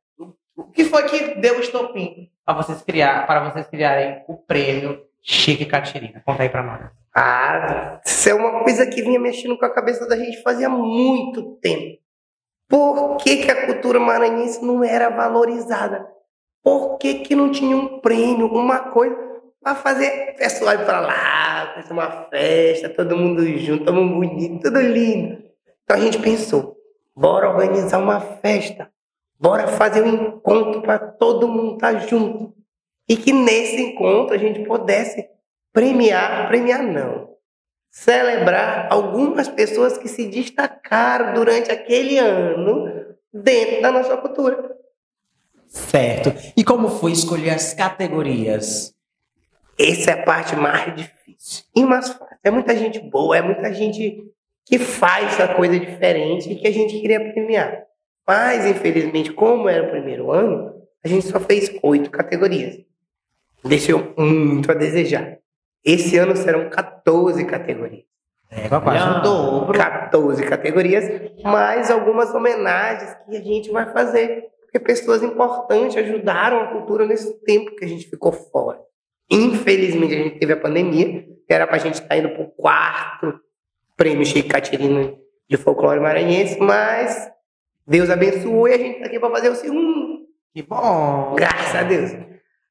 O que foi que deu o estopim para vocês criar, para vocês criarem o prêmio Chique Catirina? Conta aí pra nós. Ah, isso é uma coisa que vinha mexendo com a cabeça da gente fazia muito tempo. Por que, que a cultura maranhense não era valorizada? Por que, que não tinha um prêmio, uma coisa para fazer pessoal ir para lá, fazer uma festa, todo mundo junto, todo mundo bonito, tudo lindo. Então a gente pensou, bora organizar uma festa, bora fazer um encontro para todo mundo estar junto. E que nesse encontro a gente pudesse premiar, premiar não, celebrar algumas pessoas que se destacaram durante aquele ano dentro da nossa cultura. Certo. E como foi escolher as categorias? Essa é a parte mais difícil e mais fácil. É muita gente boa, é muita gente que faz essa coisa diferente e que a gente queria premiar. Mas, infelizmente, como era o primeiro ano, a gente só fez oito categorias. Deixou muito a desejar. Esse ano serão 14 categorias. É, quase o dobro. 14 categorias, mais algumas homenagens que a gente vai fazer. Porque pessoas importantes ajudaram a cultura nesse tempo que a gente ficou fora. Infelizmente, a gente teve a pandemia, que era pra gente estar indo pro quarto prêmio Chico Catirina de folclore maranhense, mas Deus abençoou e a gente tá aqui pra fazer o segundo. Que bom. Graças a Deus.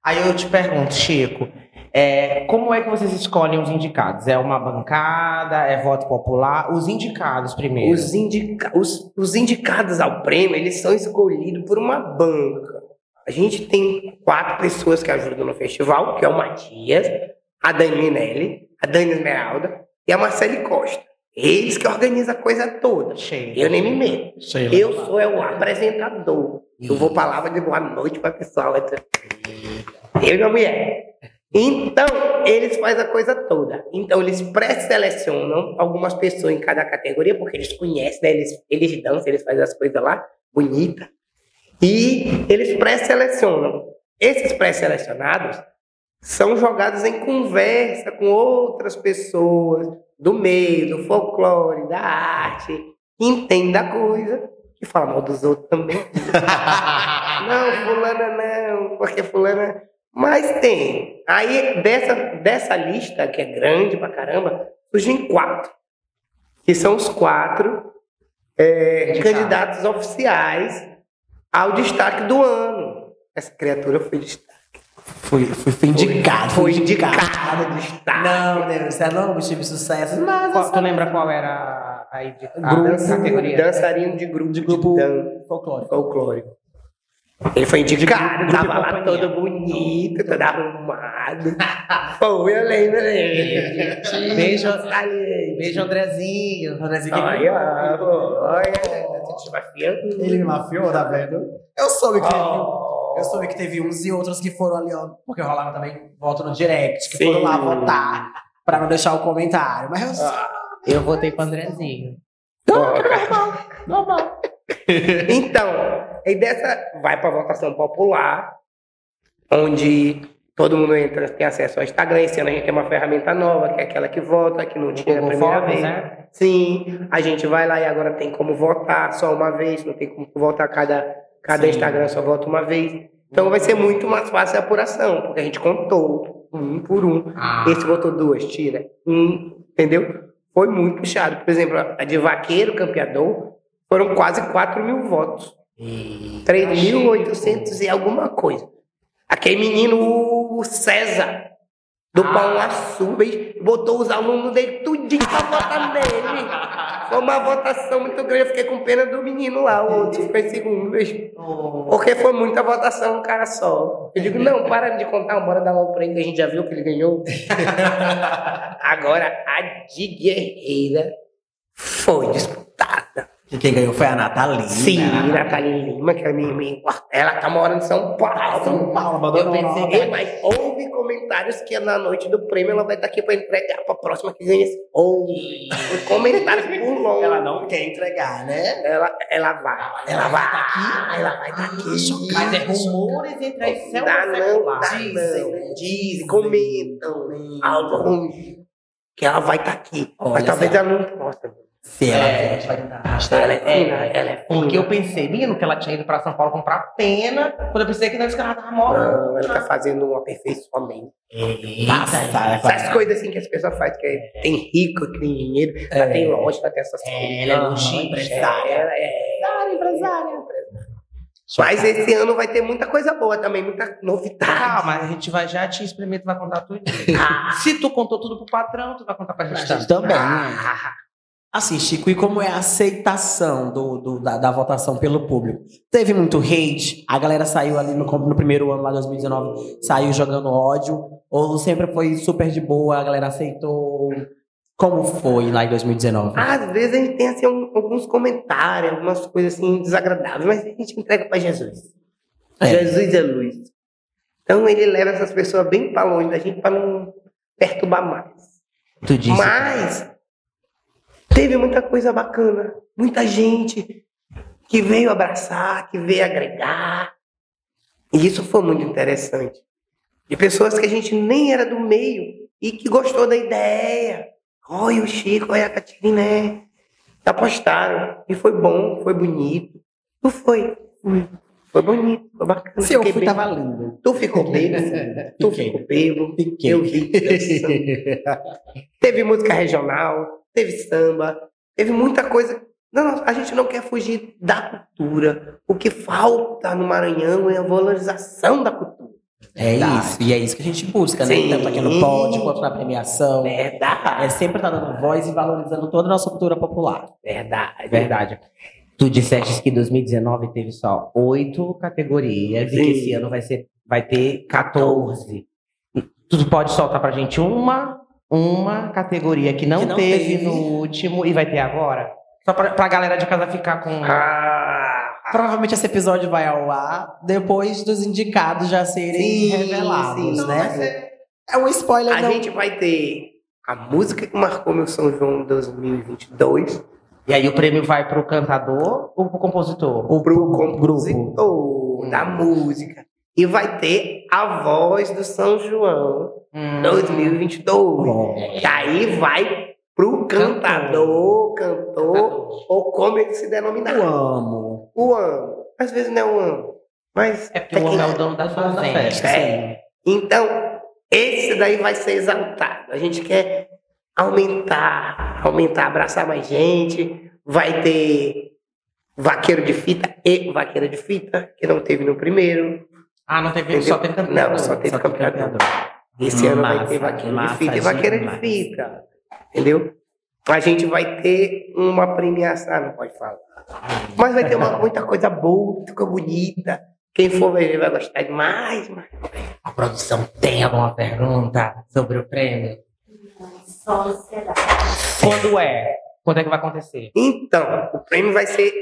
Aí eu te pergunto, Chico, é, como é que vocês escolhem os indicados? É uma bancada? É voto popular? Os indicados primeiro. Os, indica os, os indicados ao prêmio, eles são escolhidos por uma banca. A gente tem quatro pessoas que ajudam no festival, que é o Matias, a Dani Minelli, a Dani Esmeralda e a Marcele Costa. Eles que organizam a coisa toda. Cheio. Eu nem me meto. Eu sou é o apresentador. Eu vou pra lá e dizer boa noite para pessoal. Eu e minha mulher. Então, eles fazem a coisa toda. Então, eles pré-selecionam algumas pessoas em cada categoria, porque eles conhecem, né? Eles, eles dançam, eles fazem as coisas lá, bonita. E eles pré-selecionam. Esses pré-selecionados são jogados em conversa com outras pessoas do meio, do folclore, da arte, que entendem da coisa, que falam mal dos outros também. [LAUGHS] não, fulana não, porque fulana. Mas tem. Aí, dessa, dessa lista, que é grande pra caramba, surgem quatro. Que são os quatro é, Indicados. candidatos oficiais ao destaque do ano. Essa criatura foi destaque. Fui, fui, fui indicado. Foi fui indicada de estar. Não, Deus, você não, tive sucesso. Mas Qual- tu lembra qual era a, indi- a Grupo, categoria? dançarino de grupo De grupo dan- folclórico. folclórico. Ele foi indicado, grupo tava lá todo bonito, todo arrumado. [LAUGHS] Foi, eu lembro dele. Beijo, beijo Andrezinho. Olha, olha, te desafiando. Ele me mafiou, tá vendo? Eu soube que teve, Oh. eu soube que teve uns e outros que foram ali, ó, porque rolava também voto no direct, que Sim. foram lá votar pra não deixar o comentário. Mas eu Eu votei pro Andrezinho. normal. [LAUGHS] Então, aí dessa vai para votação popular, onde todo mundo entra, tem acesso ao Instagram. Esse ano a gente tem uma ferramenta nova, que é aquela que vota, que não tinha a Google primeira Fotos, vez. né? Sim, a gente vai lá e agora tem como votar só uma vez, não tem como votar cada, cada Sim. Instagram só vota uma vez. Então vai ser muito mais fácil a apuração, porque a gente contou um por um. Ah, Esse votou duas, tira. Um, entendeu? Foi muito puxado. Por exemplo, a de vaqueiro campeador foram quase 4 mil votos. 3.800 e alguma coisa. Aquele menino, o César, do Ah. Pão Açu, botou os alunos dele tudinho pra votar nele. Foi uma votação muito grande. Eu fiquei com pena do menino lá, o outro ficou em segundo. vejo. Porque foi muita votação, um cara só. Eu digo, não, [LAUGHS] para de contar, bora dar logo pra ele, que a gente já viu que ele ganhou. [LAUGHS] Agora, a de Guerreira foi disputada. E quem ganhou foi a Natalina. Sim, Natália Lima, que é minha irmã, ela tá morando em São Paulo. São Paulo, mandou Eu pensei mas houve comentários que na noite do prêmio ela vai estar aqui pra entregar pra próxima que ganha esse. Houve. Os comentários por longe. Ela não quer entregar, né? Ela, ela vai. Ela vai estar aqui. Ela vai estar aqui. Mas é rumores entre as células Dá não, dá não. Dizem, comentam. Algo ruim. Que ela vai estar aqui. Olha, mas talvez ela não possa. Se ela É. vier, a gente vai tentar arrastar Ela ela. é ela é Porque eu pensei, menino, que ela tinha ido pra São Paulo comprar pena, quando eu pensei que não, que ela tava morando. Não, ela tá fazendo um aperfeiçoamento. Passa, Essas coisas assim que as pessoas fazem, que é- tem rico, que tem dinheiro, ela tem loja, ela tem essas coisas. É, ela é no chique. empresária. Ela é empresária. Mas esse ano vai ter muita coisa boa também, muita novidade. Calma, a gente vai já te experimenta, vai contar tudo. Ah, [LAUGHS] Se tu contou tudo pro patrão, tu vai contar pra A gente gente também. também, né? Assim, Chico, e como é a aceitação do, do- da, da votação pelo público? Teve muito hate? A galera saiu ali no, no primeiro ano, lá 2019, saiu jogando ódio? Ou sempre foi super de boa, a galera aceitou? Como foi lá em 2019? Às vezes a gente tem assim, um- alguns comentários, algumas coisas assim desagradáveis, mas a gente entrega para Jesus. É. Jesus é luz. Então ele leva essas pessoas bem para longe da gente para não perturbar mais. Tu disse. Mas teve muita coisa bacana, muita gente que veio abraçar, que veio agregar. E isso foi muito interessante. De pessoas que a gente nem era do meio e que gostou da ideia. Olha o Chico, olha a Catarina. é. Apostaram. E foi bom, foi bonito. Tu foi. Foi bonito, foi bacana. Se eu fui, bem- tava lindo. Tu ficou bêbado. [LAUGHS] tu ficou. Fiquei. Eu vi. [LAUGHS] Teve música regional, teve samba, teve muita coisa. Não, não, a gente não quer fugir da cultura. O que falta no Maranhão é a valorização da cultura. É isso, e é isso que a gente busca, né? Sim. Tanto aqui no pódio quanto na premiação. Verdade. É sempre estar dando voz e valorizando toda a nossa cultura popular. Verdade. Verdade. Tu disseste que 2019 teve só oito categorias e Sim. que esse ano vai, ser, vai ter 14. Tu pode soltar pra gente uma, uma categoria que não, Que não teve, teve. no último e vai ter agora? Só pra, pra galera de casa ficar com. Ah, Provavelmente esse episódio vai ao ar depois dos indicados já serem Sim, revelados, sim. Não, né? vai ser- É um spoiler, a não. gente vai ter a música que marcou meu São João 2022 E aí o prêmio vai pro cantador ou pro compositor? O pro grupo. compositor da música. E vai ter a voz do São João Hum. 2022. Bom. E aí vai pro cantador, cantor, ou como ele se denominar. Eu amo. O amo. Às vezes não é o amo. Mas É porque o homem é o dono da Dono da fazenda. festa. É. Então, esse daí vai ser exaltado. A gente quer aumentar, aumentar, abraçar mais gente. Vai ter vaqueiro de fita e vaqueira de fita, que não teve no primeiro. Ah, não teve, Entendeu? só teve campeador. Não, só teve Só tem campeador. Esse ano vai ter Massa, vaqueiro de massa fita e vaqueiro de fita. Entendeu? A gente vai ter uma premiação, ah, não pode falar. Mas vai ter uma, muita coisa boa, muita coisa bonita. Quem for ver vai gostar demais. Mas... A produção tem alguma pergunta sobre o prêmio? Só. Quando é? Quando é que vai acontecer? Então, o prêmio vai ser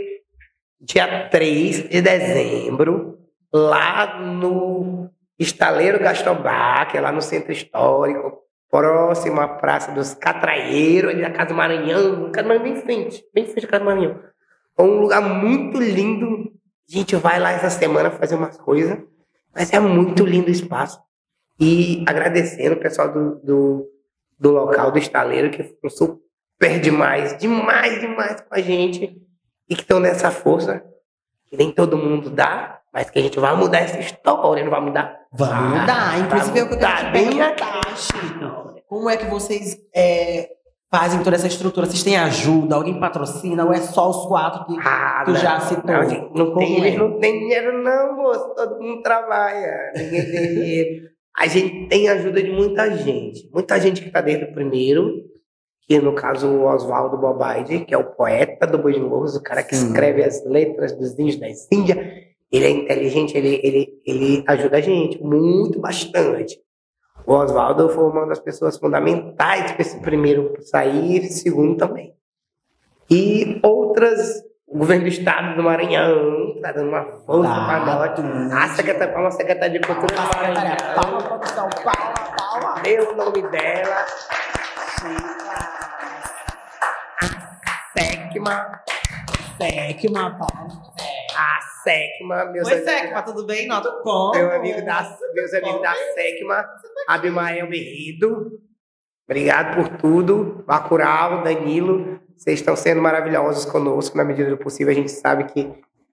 dia 3 de dezembro, lá no Estaleiro que é lá no Centro Histórico, próximo à Praça dos Catraeiros, ali da Casa do Maranhão, Casa Maranhão bem em frente, bem em frente da Casa do Maranhão. É um lugar muito lindo. A gente vai lá essa semana fazer umas coisas, mas é muito lindo o espaço. E agradecendo o pessoal do, do, do local, do estaleiro, que foi super demais, demais, demais com a gente. E que estão nessa força, que nem todo mundo dá, mas que a gente vai mudar essa história, não vai mudar. Vamos mudar. Inclusive, é que eu quero te bem perguntar, Chico. Como é que vocês é, fazem toda essa estrutura? Vocês têm ajuda? Alguém patrocina? Ou é só os quatro que Ah, tu não. já citou? Não, gente, não tem, é? eles não têm dinheiro, não, moço. Todo mundo trabalha. Ninguém tem dinheiro. A gente tem ajuda de muita gente. Muita gente que está desde o primeiro, que no caso o Oswaldo Bobaide, que é o poeta do Boi de Louros, o cara que Sim. escreve as letras dos índios das Índias. Ele é inteligente, ele, ele, ele ajuda a gente muito, bastante. O Oswaldo foi uma das pessoas fundamentais para esse primeiro sair, segundo também. E outras, o governo do estado do Maranhão está dando uma força Tá, para nós. tudo. A secretária, palma, secretária de Cultura do Maranhão. palma, produção, palma, palma. O nome dela. A Secma. Secma, palma. A Secma, meus Oi, amigos. Secma, tudo bem? Tudo bom. Meu amigo da, meus amigos da Secma, Abimael Berrido. Obrigado por tudo. Bacurau, Danilo, vocês estão sendo maravilhosos conosco na medida do possível. A gente sabe que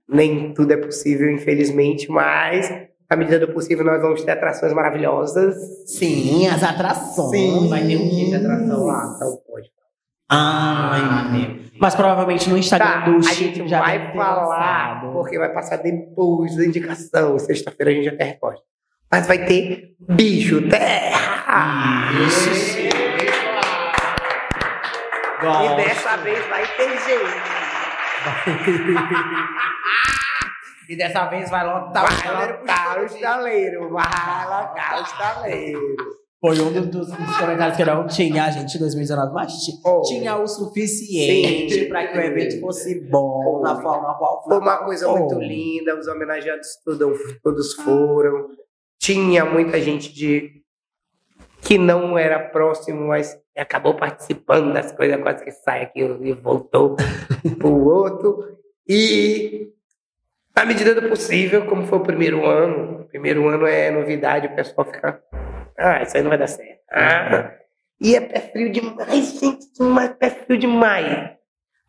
nem tudo é possível, infelizmente, mas na medida do possível nós vamos ter atrações maravilhosas. Sim, as atrações. Vai ter um kit de atração lá. Então pode. Ai, mas provavelmente no Instagram Tá, do a Chico gente já vai falar, lançado. porque vai passar depois da indicação. Sexta-feira a gente já tem resposta. Mas vai ter bicho terra! Isso. E Gosto. dessa vez vai ter gente. [LAUGHS] E dessa vez vai lotar o Vai lotar o estaleiro. Vai lotar o estaleiro. Foi um dos, dos comentários que não tinha gente em 2019, mas Oh. tinha o suficiente para que o evento fosse bom da forma qual Foi uma coisa Oh. muito linda. Os homenageados todos, todos foram. Tinha muita gente de que não era próximo, mas acabou participando das coisas, quase que sai aqui e voltou [LAUGHS] pro outro. E na medida do possível, como foi o primeiro ano, o primeiro ano é novidade, o pessoal fica. Ah, isso aí não vai dar certo. Ah, e é pé frio demais, gente, demais, pé frio demais.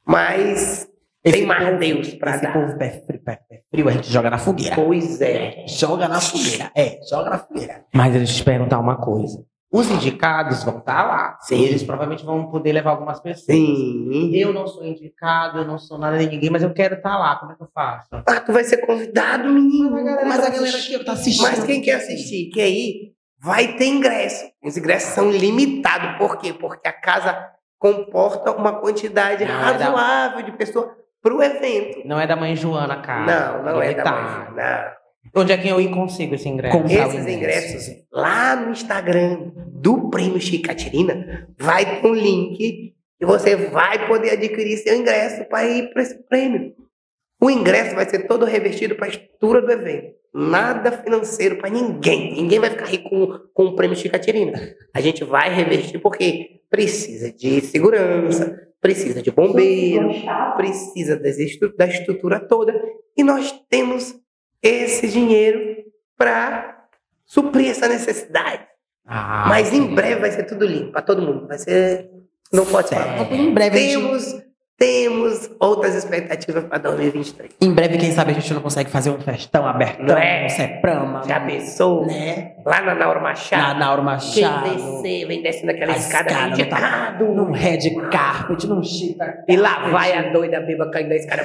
Mas tem mais Deus pra esse dar. povo pé frio, pé, pé frio, a gente joga na fogueira. Pois é. Joga na fogueira. É, joga na fogueira. Mas deixa eu te perguntar uma coisa. Os indicados vão estar lá. Sim. Eles provavelmente vão poder levar algumas pessoas. Sim. Eu não sou indicado, eu não sou nada de ninguém, mas eu quero estar lá. Como é que eu faço? Ah, tu vai ser convidado, menino. Mas a galera aqui tá assistindo. Mas quem quer assistir, quer ir, vai ter ingresso. Os ingressos são limitados. Por quê? Porque a casa comporta uma quantidade Não, é da- razoável de pessoas para o evento. Não é da mãe Joana, cara. Não, não é da Limitado. mãe. Não. Onde é que eu ir consigo esse ingresso? Comprar Esses ingresso. ingressos, lá no Instagram do Prêmio Chicatirina, vai ter um link e você vai poder adquirir seu ingresso para ir para esse prêmio. O ingresso vai ser todo revertido para a estrutura do evento. Nada financeiro para ninguém. Ninguém vai ficar rico com, com o Prêmio Chicatirina. A gente vai revertir porque precisa de segurança, precisa de bombeiro, precisa da estrutura toda. E nós temos esse dinheiro para suprir essa necessidade. Ah, Mas em breve vai ser tudo limpo para todo mundo. Vai ser. Não pode falar. Certo. Em breve, a gente- Temos, temos outras expectativas para 2023. em breve, quem sabe a gente não consegue fazer um festão abertão, Não é? um Seprama. Já pensou? Né? Lá na Naura Na Machado. Nauro Quem Machado. descer, vem descendo aquela a escada, escada, no tá- indicado. Num red carpet, num chita. E lá vai a doida beba caindo da escada.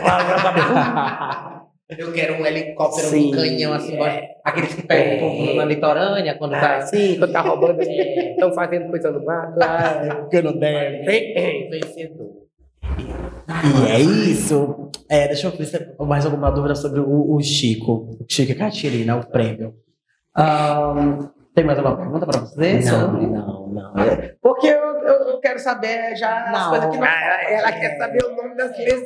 Eu quero um helicóptero, Sim, um canhão, assim, é. aqueles que pegam o povo na litorânea, quando Ah, tá... sim, quando tá roubando, [LAUGHS] estão fazendo coisa no barco. Ah, Que não deve. Vencedor. E é isso. É, deixa eu ver se tem mais alguma dúvida sobre o, o Chico. Chico e Catirina, o prêmio. Ahn, tem mais alguma pergunta pra você? Não, sobre- não, não. Porque eu, eu, eu quero saber já as Não, coisas que não... Ah, ela quer saber o nome das pessoas.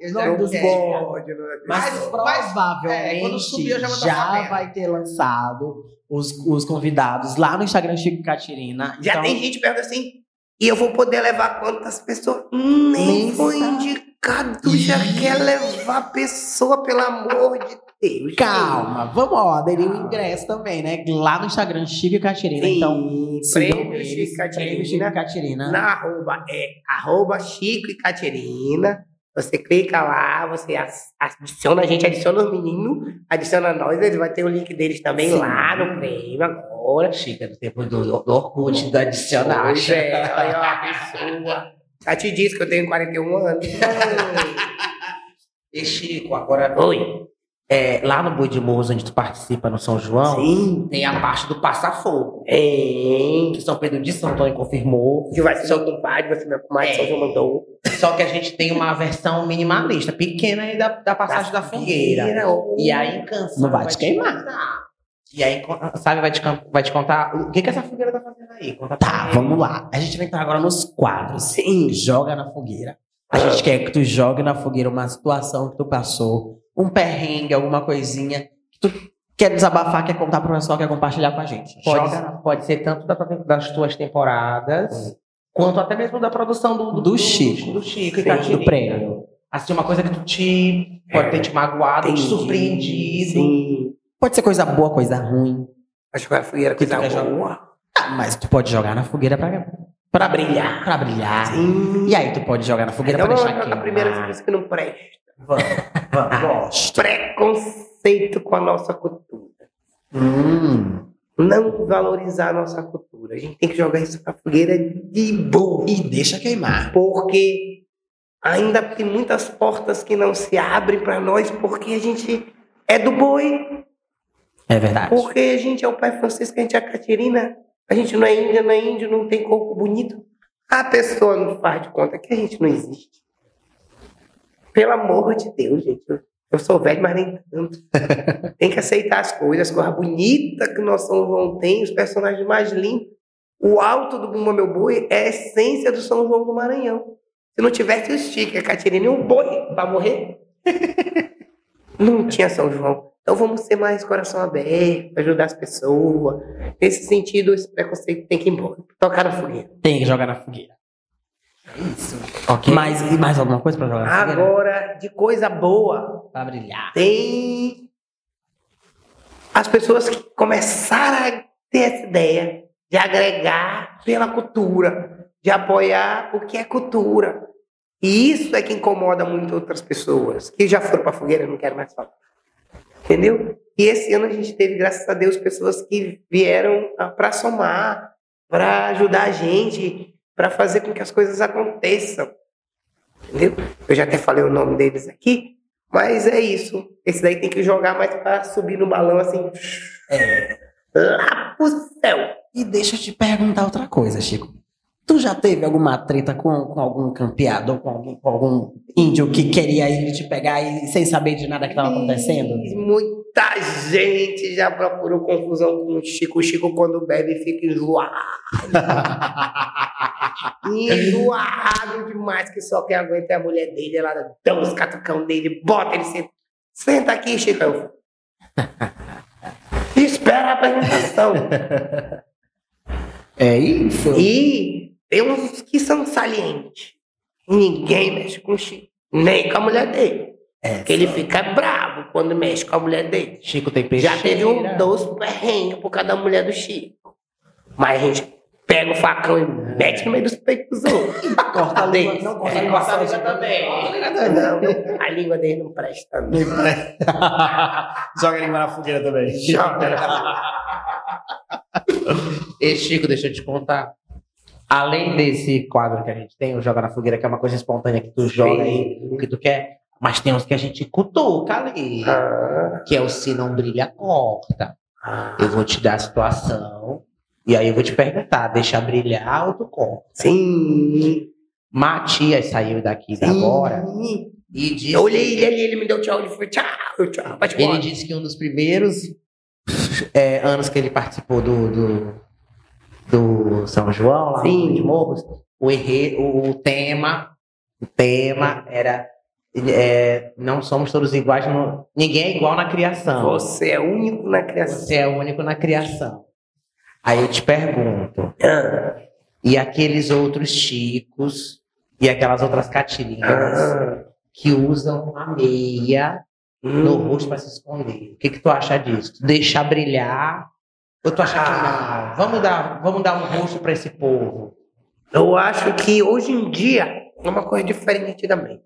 Eu já pode, não é? Mas, Mas- provavelmente é, quando subir eu já vou estar sabendo. vai ter lançado os, os convidados lá no Instagram Chico e Catirina. Já Então, tem gente perguntando assim, e eu vou poder levar quantas pessoas? Nem foi indicado, já quer levar a pessoa, pelo amor de Deus. Calma, vamos ó, aderir o ingresso também, né? Lá no Instagram Chico e Catirina. Sim, Então, sigam prêmio eles, Chico e Prêmio Chico e Catirina. Catirina. Na arroba é arroba Chico e Caterina. Você clica lá, você adiciona a gente, adiciona os meninos, adiciona nós, eles vai ter o link deles também Sim. lá no prêmio agora. Chica, no tempo do, do Orkut, do adicional. Pois é, olha a pessoa. Já te disse que eu tenho 41 anos. E Chico, agora... Oi. É, lá no Boi de Morros, onde tu participa no São João, Sim. tem a parte do Passa-Fogo. Tem. Que São Pedro de São Antônio confirmou. Que vai ser seu compadre, vai ser meu comadre, É. São João mandou. Só que a gente tem uma versão minimalista, pequena aí da, da passagem da, fogueira. E aí, canção. Não vai te queimar. E aí, sabe, vai te, vai te contar o que, que essa fogueira tá fazendo aí. Conta Tá, vamos lá. A gente vai entrar agora nos quadros. Sim. Joga na fogueira. A gente quer que tu jogue na fogueira uma situação que tu passou, um perrengue, alguma coisinha que tu quer desabafar, quer contar pro pessoal, quer compartilhar com a gente. Pode, Joga pode ser tanto da- das tuas temporadas, quanto até mesmo da produção do, Do Chico. Do Chico e do prêmio. Assim, uma coisa que tu te. Pode ter te magoado, te Entendi. surpreendido. Sim. Pode ser coisa boa, coisa ruim. Vai jogar fogueira, coisa quer jogar? boa. Ah, mas tu pode jogar na fogueira pra, pra brilhar. Pra brilhar. Sim. E aí tu pode jogar na fogueira Então pra deixar queimar. primeiro as coisas que não prestam. Vamos, vamos. [LAUGHS] Preconceito com a nossa cultura. Hum. Não valorizar a nossa cultura. A gente tem que jogar isso pra fogueira de boa. E deixa queimar. Porque ainda tem muitas portas que não se abrem para nós porque a gente é do boi. É verdade. Porque a gente é o pai Francisco, a gente é a Caterina. A gente não é índia, não é índio, não tem corpo bonito. A pessoa não faz de conta que a gente não existe. Pelo amor de Deus, gente. Eu, sou velho, mas nem tanto. [LAUGHS] tem que aceitar as coisas, as coisas bonitas que nosso São João tem, os personagens mais lindos. O alto do Bumba Meu Boi é a essência do São João do Maranhão. Se não tivesse o Chico e a Caterina e o boi para morrer, [LAUGHS] não tinha São João. Então vamos ser mais coração aberto, ajudar as pessoas. Nesse sentido, esse preconceito tem que ir embora. Tocar na fogueira. Tem que jogar na fogueira. Isso. Ok. Mais, mais alguma coisa pra jogar na fogueira? Agora, de coisa boa, Pra brilhar. tem as pessoas que começaram a ter essa ideia de agregar pela cultura, de apoiar o que é cultura. E isso é que incomoda muito outras pessoas, que já foram para fogueira, não quero mais falar. Entendeu? E esse ano a gente teve, graças a Deus, pessoas que vieram para somar, para ajudar a gente, para fazer com que as coisas aconteçam. Entendeu? Eu já até falei o nome deles aqui, mas é isso. Esse daí tem que jogar mais para subir no balão assim. É. Lá pro céu. E deixa eu te perguntar outra coisa, Chico. Tu já teve alguma treta com, com algum campeador, com algum, com algum índio que queria ir te pegar e sem saber de nada que estava acontecendo? Muita gente já procurou confusão com o Chico. O Chico, quando bebe, fica enjoado. [LAUGHS] enjoado demais, que só quem aguenta é a mulher dele. Ela dá os catucão dele, bota ele senta. Senta aqui, Chico. [LAUGHS] Espera a apresentação. [LAUGHS] É isso? E tem uns que são salientes. Ninguém mexe com o Chico. Nem com a mulher dele. É. Porque ele fica bravo quando mexe com a mulher dele. Chico tem peixe. Já teve um doce perrengue por causa da mulher do Chico. Mas a gente pega o facão e mete no meio dos peitos dos outros. [LAUGHS] Corta a língua, não corta a É. língua Corta a língua também. Não, a língua dele não presta. não. [LAUGHS] Joga a língua na fogueira também. Joga. [LAUGHS] E Chico, deixa eu te contar. Além desse quadro que a gente tem, o Joga na Fogueira, que é uma coisa espontânea que tu joga aí, o que tu quer, Mas tem uns que a gente cutuca ali. Ah, Que é o se não brilha, corta. ah, Eu vou te dar a situação. E aí eu vou te perguntar, deixa brilhar ou tu corta? sim. Matias saiu daqui sim. agora e disse. Eu olhei ele ali, ele me deu tchau, ele foi tchau, tchau, Ele disse que um dos primeiros é, anos que ele participou do, do, do São João, lá Sim. no de Morros, o, erre, o, o tema, o tema era é, não somos todos iguais, no- ninguém é igual na criação. Você é único na criação. Você é único na criação. Aí eu te pergunto, Ah, e aqueles outros chicos e aquelas outras catirinhas ah, que usam a meia no hum. rosto para se esconder. O que, que tu acha disso? Tu deixar brilhar? Ou tu acha que não? Vamos dar, vamos dar um rosto para esse povo. Eu acho que hoje em dia é uma coisa diferente antigamente.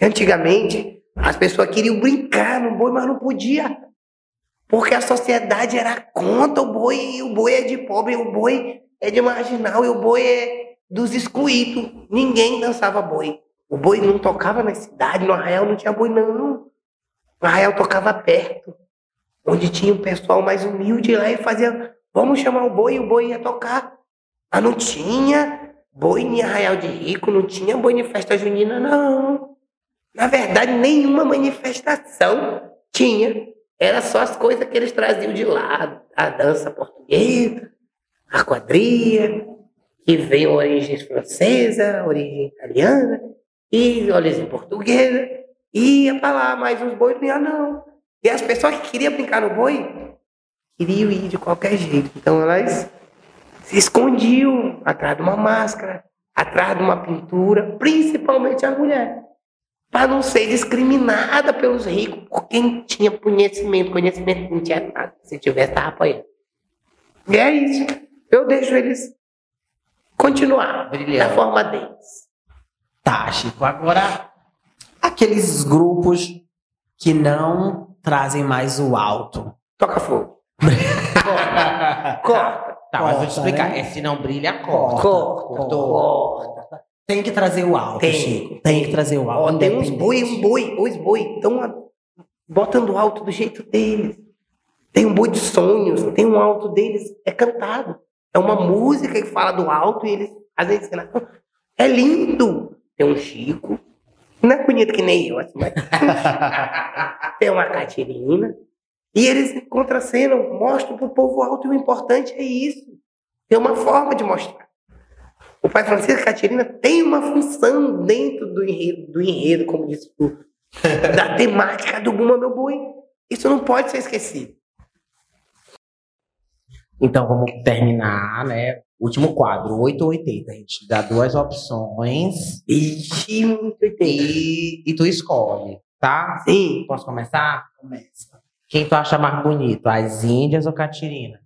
Antigamente, as pessoas queriam brincar no boi, mas não podia. Porque a sociedade era contra o boi, e o boi é de pobre, o boi é de marginal, e o boi é dos excluídos. Ninguém dançava boi. O boi não tocava na cidade, no arraial não tinha boi, não. O arraial tocava perto, onde tinha um pessoal mais humilde lá e fazia, vamos chamar o boi, e o boi ia tocar. Mas não tinha boi em arraial de rico, não tinha boi em festa junina, não. Na verdade, nenhuma manifestação tinha. Era só as coisas que eles traziam de lá. A dança portuguesa, a quadrilha, que vem origem francesa, origem italiana, e origem portuguesa. E ia pra lá, mas os bois não iam, não. E as pessoas que queriam brincar no boi, queriam ir de qualquer jeito. Então elas se escondiam atrás de uma máscara, atrás de uma pintura, principalmente a mulher, para não ser discriminada pelos ricos, por quem tinha conhecimento, conhecimento não tinha nada, se tivesse estava apanhando. E é isso. Eu deixo eles continuar Brilhando. da forma deles. Tá, Chico. Agora, aqueles grupos que não trazem mais o alto. Toca fogo. [LAUGHS] Corta. Tá, mas vou te Corta, explicar. né? É se não brilha, corta. Corta. Corta. Tem que trazer o alto, Tem, Chico. Tem que trazer o alto. Ó, tem uns boi, um boi, os boi estão botando alto do jeito deles. Tem um boi de sonhos, tem um alto deles, é cantado. É uma música que fala do alto e eles fazem encenação. É lindo. Tem um Chico, não é bonito que nem eu, assim, mas [LAUGHS] tem uma Catirina. E eles contracenam, mostram para o povo alto e o importante é isso. Tem uma forma de mostrar. O pai Francisco Catirina tem uma função dentro do enredo, do enredo como disse [LAUGHS] tu, da temática do Buma Meu Boi. Isso não pode ser esquecido. Então vamos terminar, né? Último quadro, 8 ou 80. A gente dá duas opções entendi. e, e tu escolhe, tá? Sim. Posso começar? Começa. Quem tu acha mais bonito, as índias ou Catirina?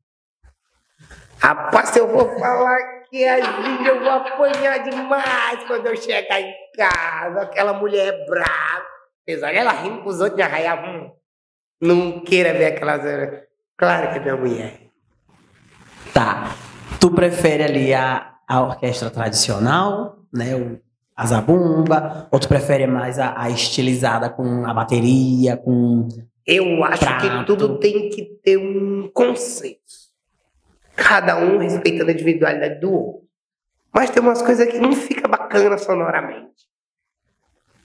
Rapaz, se eu vou falar que a gente eu vou apanhar demais quando eu chegar em casa. Aquela mulher é brava. Apesar dela rindo com os outros de arraiar. Hum, não queira ver aquelas. Claro que é minha mulher. Tá. Tu prefere ali a, a orquestra tradicional, né? O, a zabumba, ou tu prefere mais a, a estilizada com a bateria, com. Eu acho Prato. que tudo tem que ter um consenso. Cada um respeitando a individualidade do outro. Mas tem umas coisas que não fica bacana sonoramente.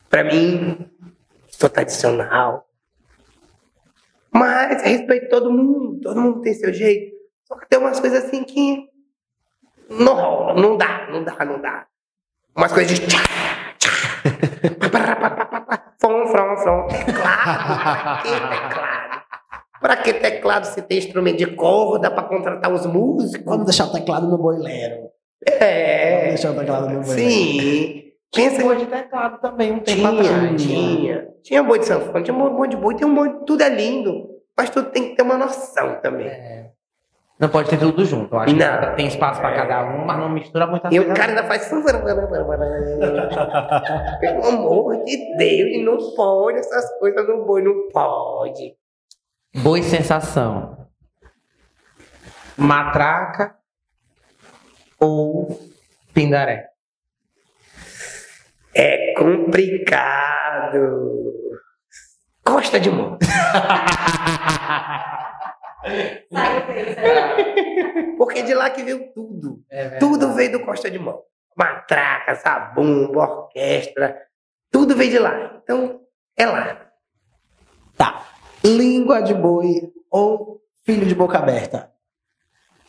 Pra mim, sou tradicional. Mas respeito todo mundo, todo mundo tem seu jeito. Só que tem umas coisas assim que não rola, não dá, não dá, não dá. Umas coisas de tchá, tchá, [LAUGHS] fom, from, from, teclado, pra que teclado? Pra que teclado se tem instrumento de corda pra contratar os músicos? Vamos deixar o teclado no boileiro. Vamos É, deixar o teclado no boileiro. sim. Pensa Boi de teclado também, um tempo tinha, atrás. tinha. Tinha boi de sanfona, tinha um monte de boi, tem um monte, tudo é lindo. Mas tudo tem que ter uma noção também. Não pode ter tudo junto. Eu acho Não. que tem espaço pra cada um, mas não mistura muita E o coisa. cara ainda faz. Pelo amor de Deus, não pode essas coisas no boi, não pode. Boi sensação. Matraca ou pindaré? É complicado. Costa de Mão. [LAUGHS] Saiu bem, saiu Porque de lá que veio tudo. É. Tudo veio do Costa de Mão. Matraca, sabumba, orquestra. Tudo veio de lá. Então, é lá. Tá. Língua de boi ou filho de boca aberta?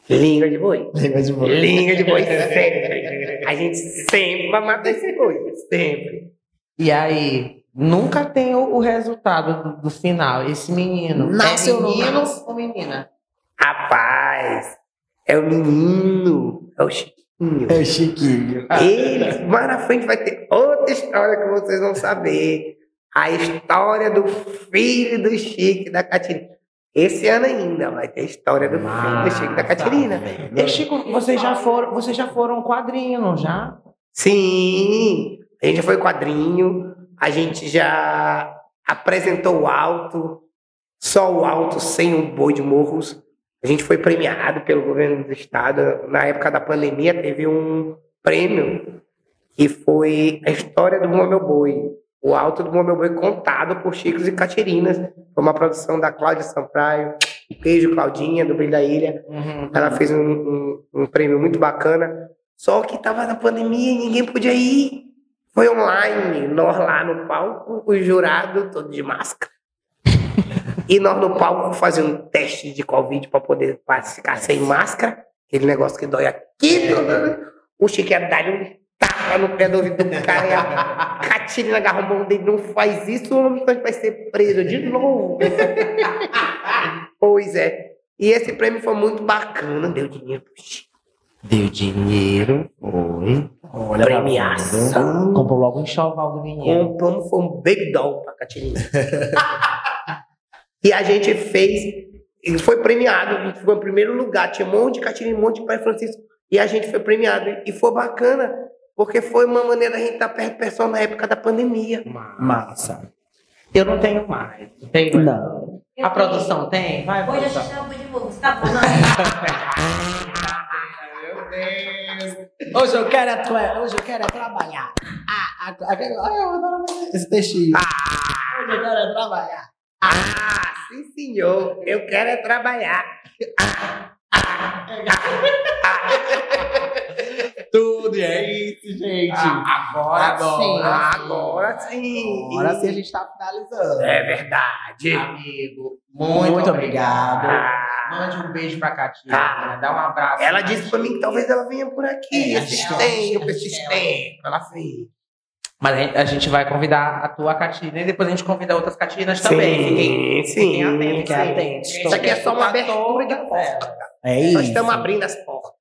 Língua de boi. Língua de boi. Língua de boi sempre. [LAUGHS] A gente sempre vai matar esse boi. Sempre. E aí, nunca tem o, o resultado do, do final. Esse menino. Nasceu é menino nasce? ou menina? Rapaz, é o menino. É o Chiquinho. É Chiquinho. Ele, mais na frente vai ter outra história que vocês vão saber. A história do filho do Chico e da Catirina. Esse ano ainda vai ter a história do filho do Chico da Catirina. E, Chico, vocês já foram, vocês já foram quadrinho, não já? Sim, a gente já foi quadrinho, a gente já apresentou o alto, só o alto sem o boi de morros. A gente foi premiado pelo governo do estado. Na época da pandemia, teve um prêmio que foi a história do Bom Meu Boi. O alto do Bom Meu Boi contado por Chicos e Catirinas. Foi uma produção da Cláudia Sampaio. Beijo, Claudinha, do Brilho da Ilha. Ela fez um, um- um prêmio muito bacana. Só que tava na pandemia e ninguém podia ir. Foi online. Nós lá no palco, o jurado todo de máscara. E nós no palco fazendo um teste de Covid para poder ficar sem máscara. Aquele negócio que dói aqui. O Chico ia dar um tapa no pé do ouvido do cara. E a Catirina agarrou a mão dele. Não faz isso, o homem vai ser preso de novo. [LAUGHS] pois é. E esse prêmio foi muito bacana. Deu dinheiro pro. Deu dinheiro, foi. Olha, Premiação. Comprou logo um enxoval do menino. Compramos, foi um big doll pra Catirina. [LAUGHS] e a gente fez, e foi premiado, a gente ficou em primeiro lugar. Tinha um monte de Catirina, um monte de Pai Francisco. E a gente foi premiado. E foi bacana, porque foi uma maneira da gente estar perto do pessoal na época da pandemia. Massa. Eu não tenho mais. Tenho. Não. A produção tem? Vai, Hoje a gente chama de burro, tá bom? [LAUGHS] Hoje eu quero é, hoje eu quero é trabalhar. Ah, ah, ah, ah, eu adoro esse textinho. Hoje eu quero é trabalhar. Ah, sim, senhor. Eu quero é trabalhar. [LAUGHS] Tudo e é isso, gente. agora, Agora sim. Agora sim. Agora sim a gente tá finalizando. É verdade. Amigo, muito, Muito obrigado. Ah, Mande um beijo pra Catinha. Ah. Dá um abraço. ela disse pra mim que talvez ela venha por aqui. É, ela- tempos, ela- fez. Mas a gente, a vai convidar a tua Catina e depois a gente convida outras Catinas também. Fiquem, sim. fiquem atentos. Fiquem sim. atentos. Isso aqui é só uma abertura de todas porta. É Nós isso. estamos abrindo as portas.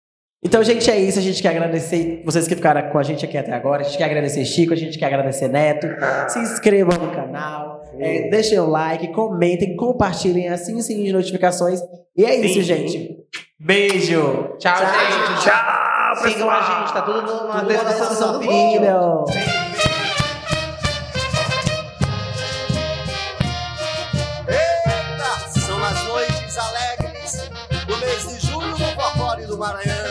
Então, gente, é isso. A gente quer agradecer vocês que ficaram com a gente aqui até agora. A gente quer agradecer Chico, a gente quer agradecer Neto. Se inscrevam no canal, é, deixem o like, comentem, compartilhem, assim sininho de notificações. E é isso, Sim. gente. Beijo. Tchau, gente. Tchau, Sigam a pessoal. gente, tá tudo na descrição do vídeo. vídeo. Eita, são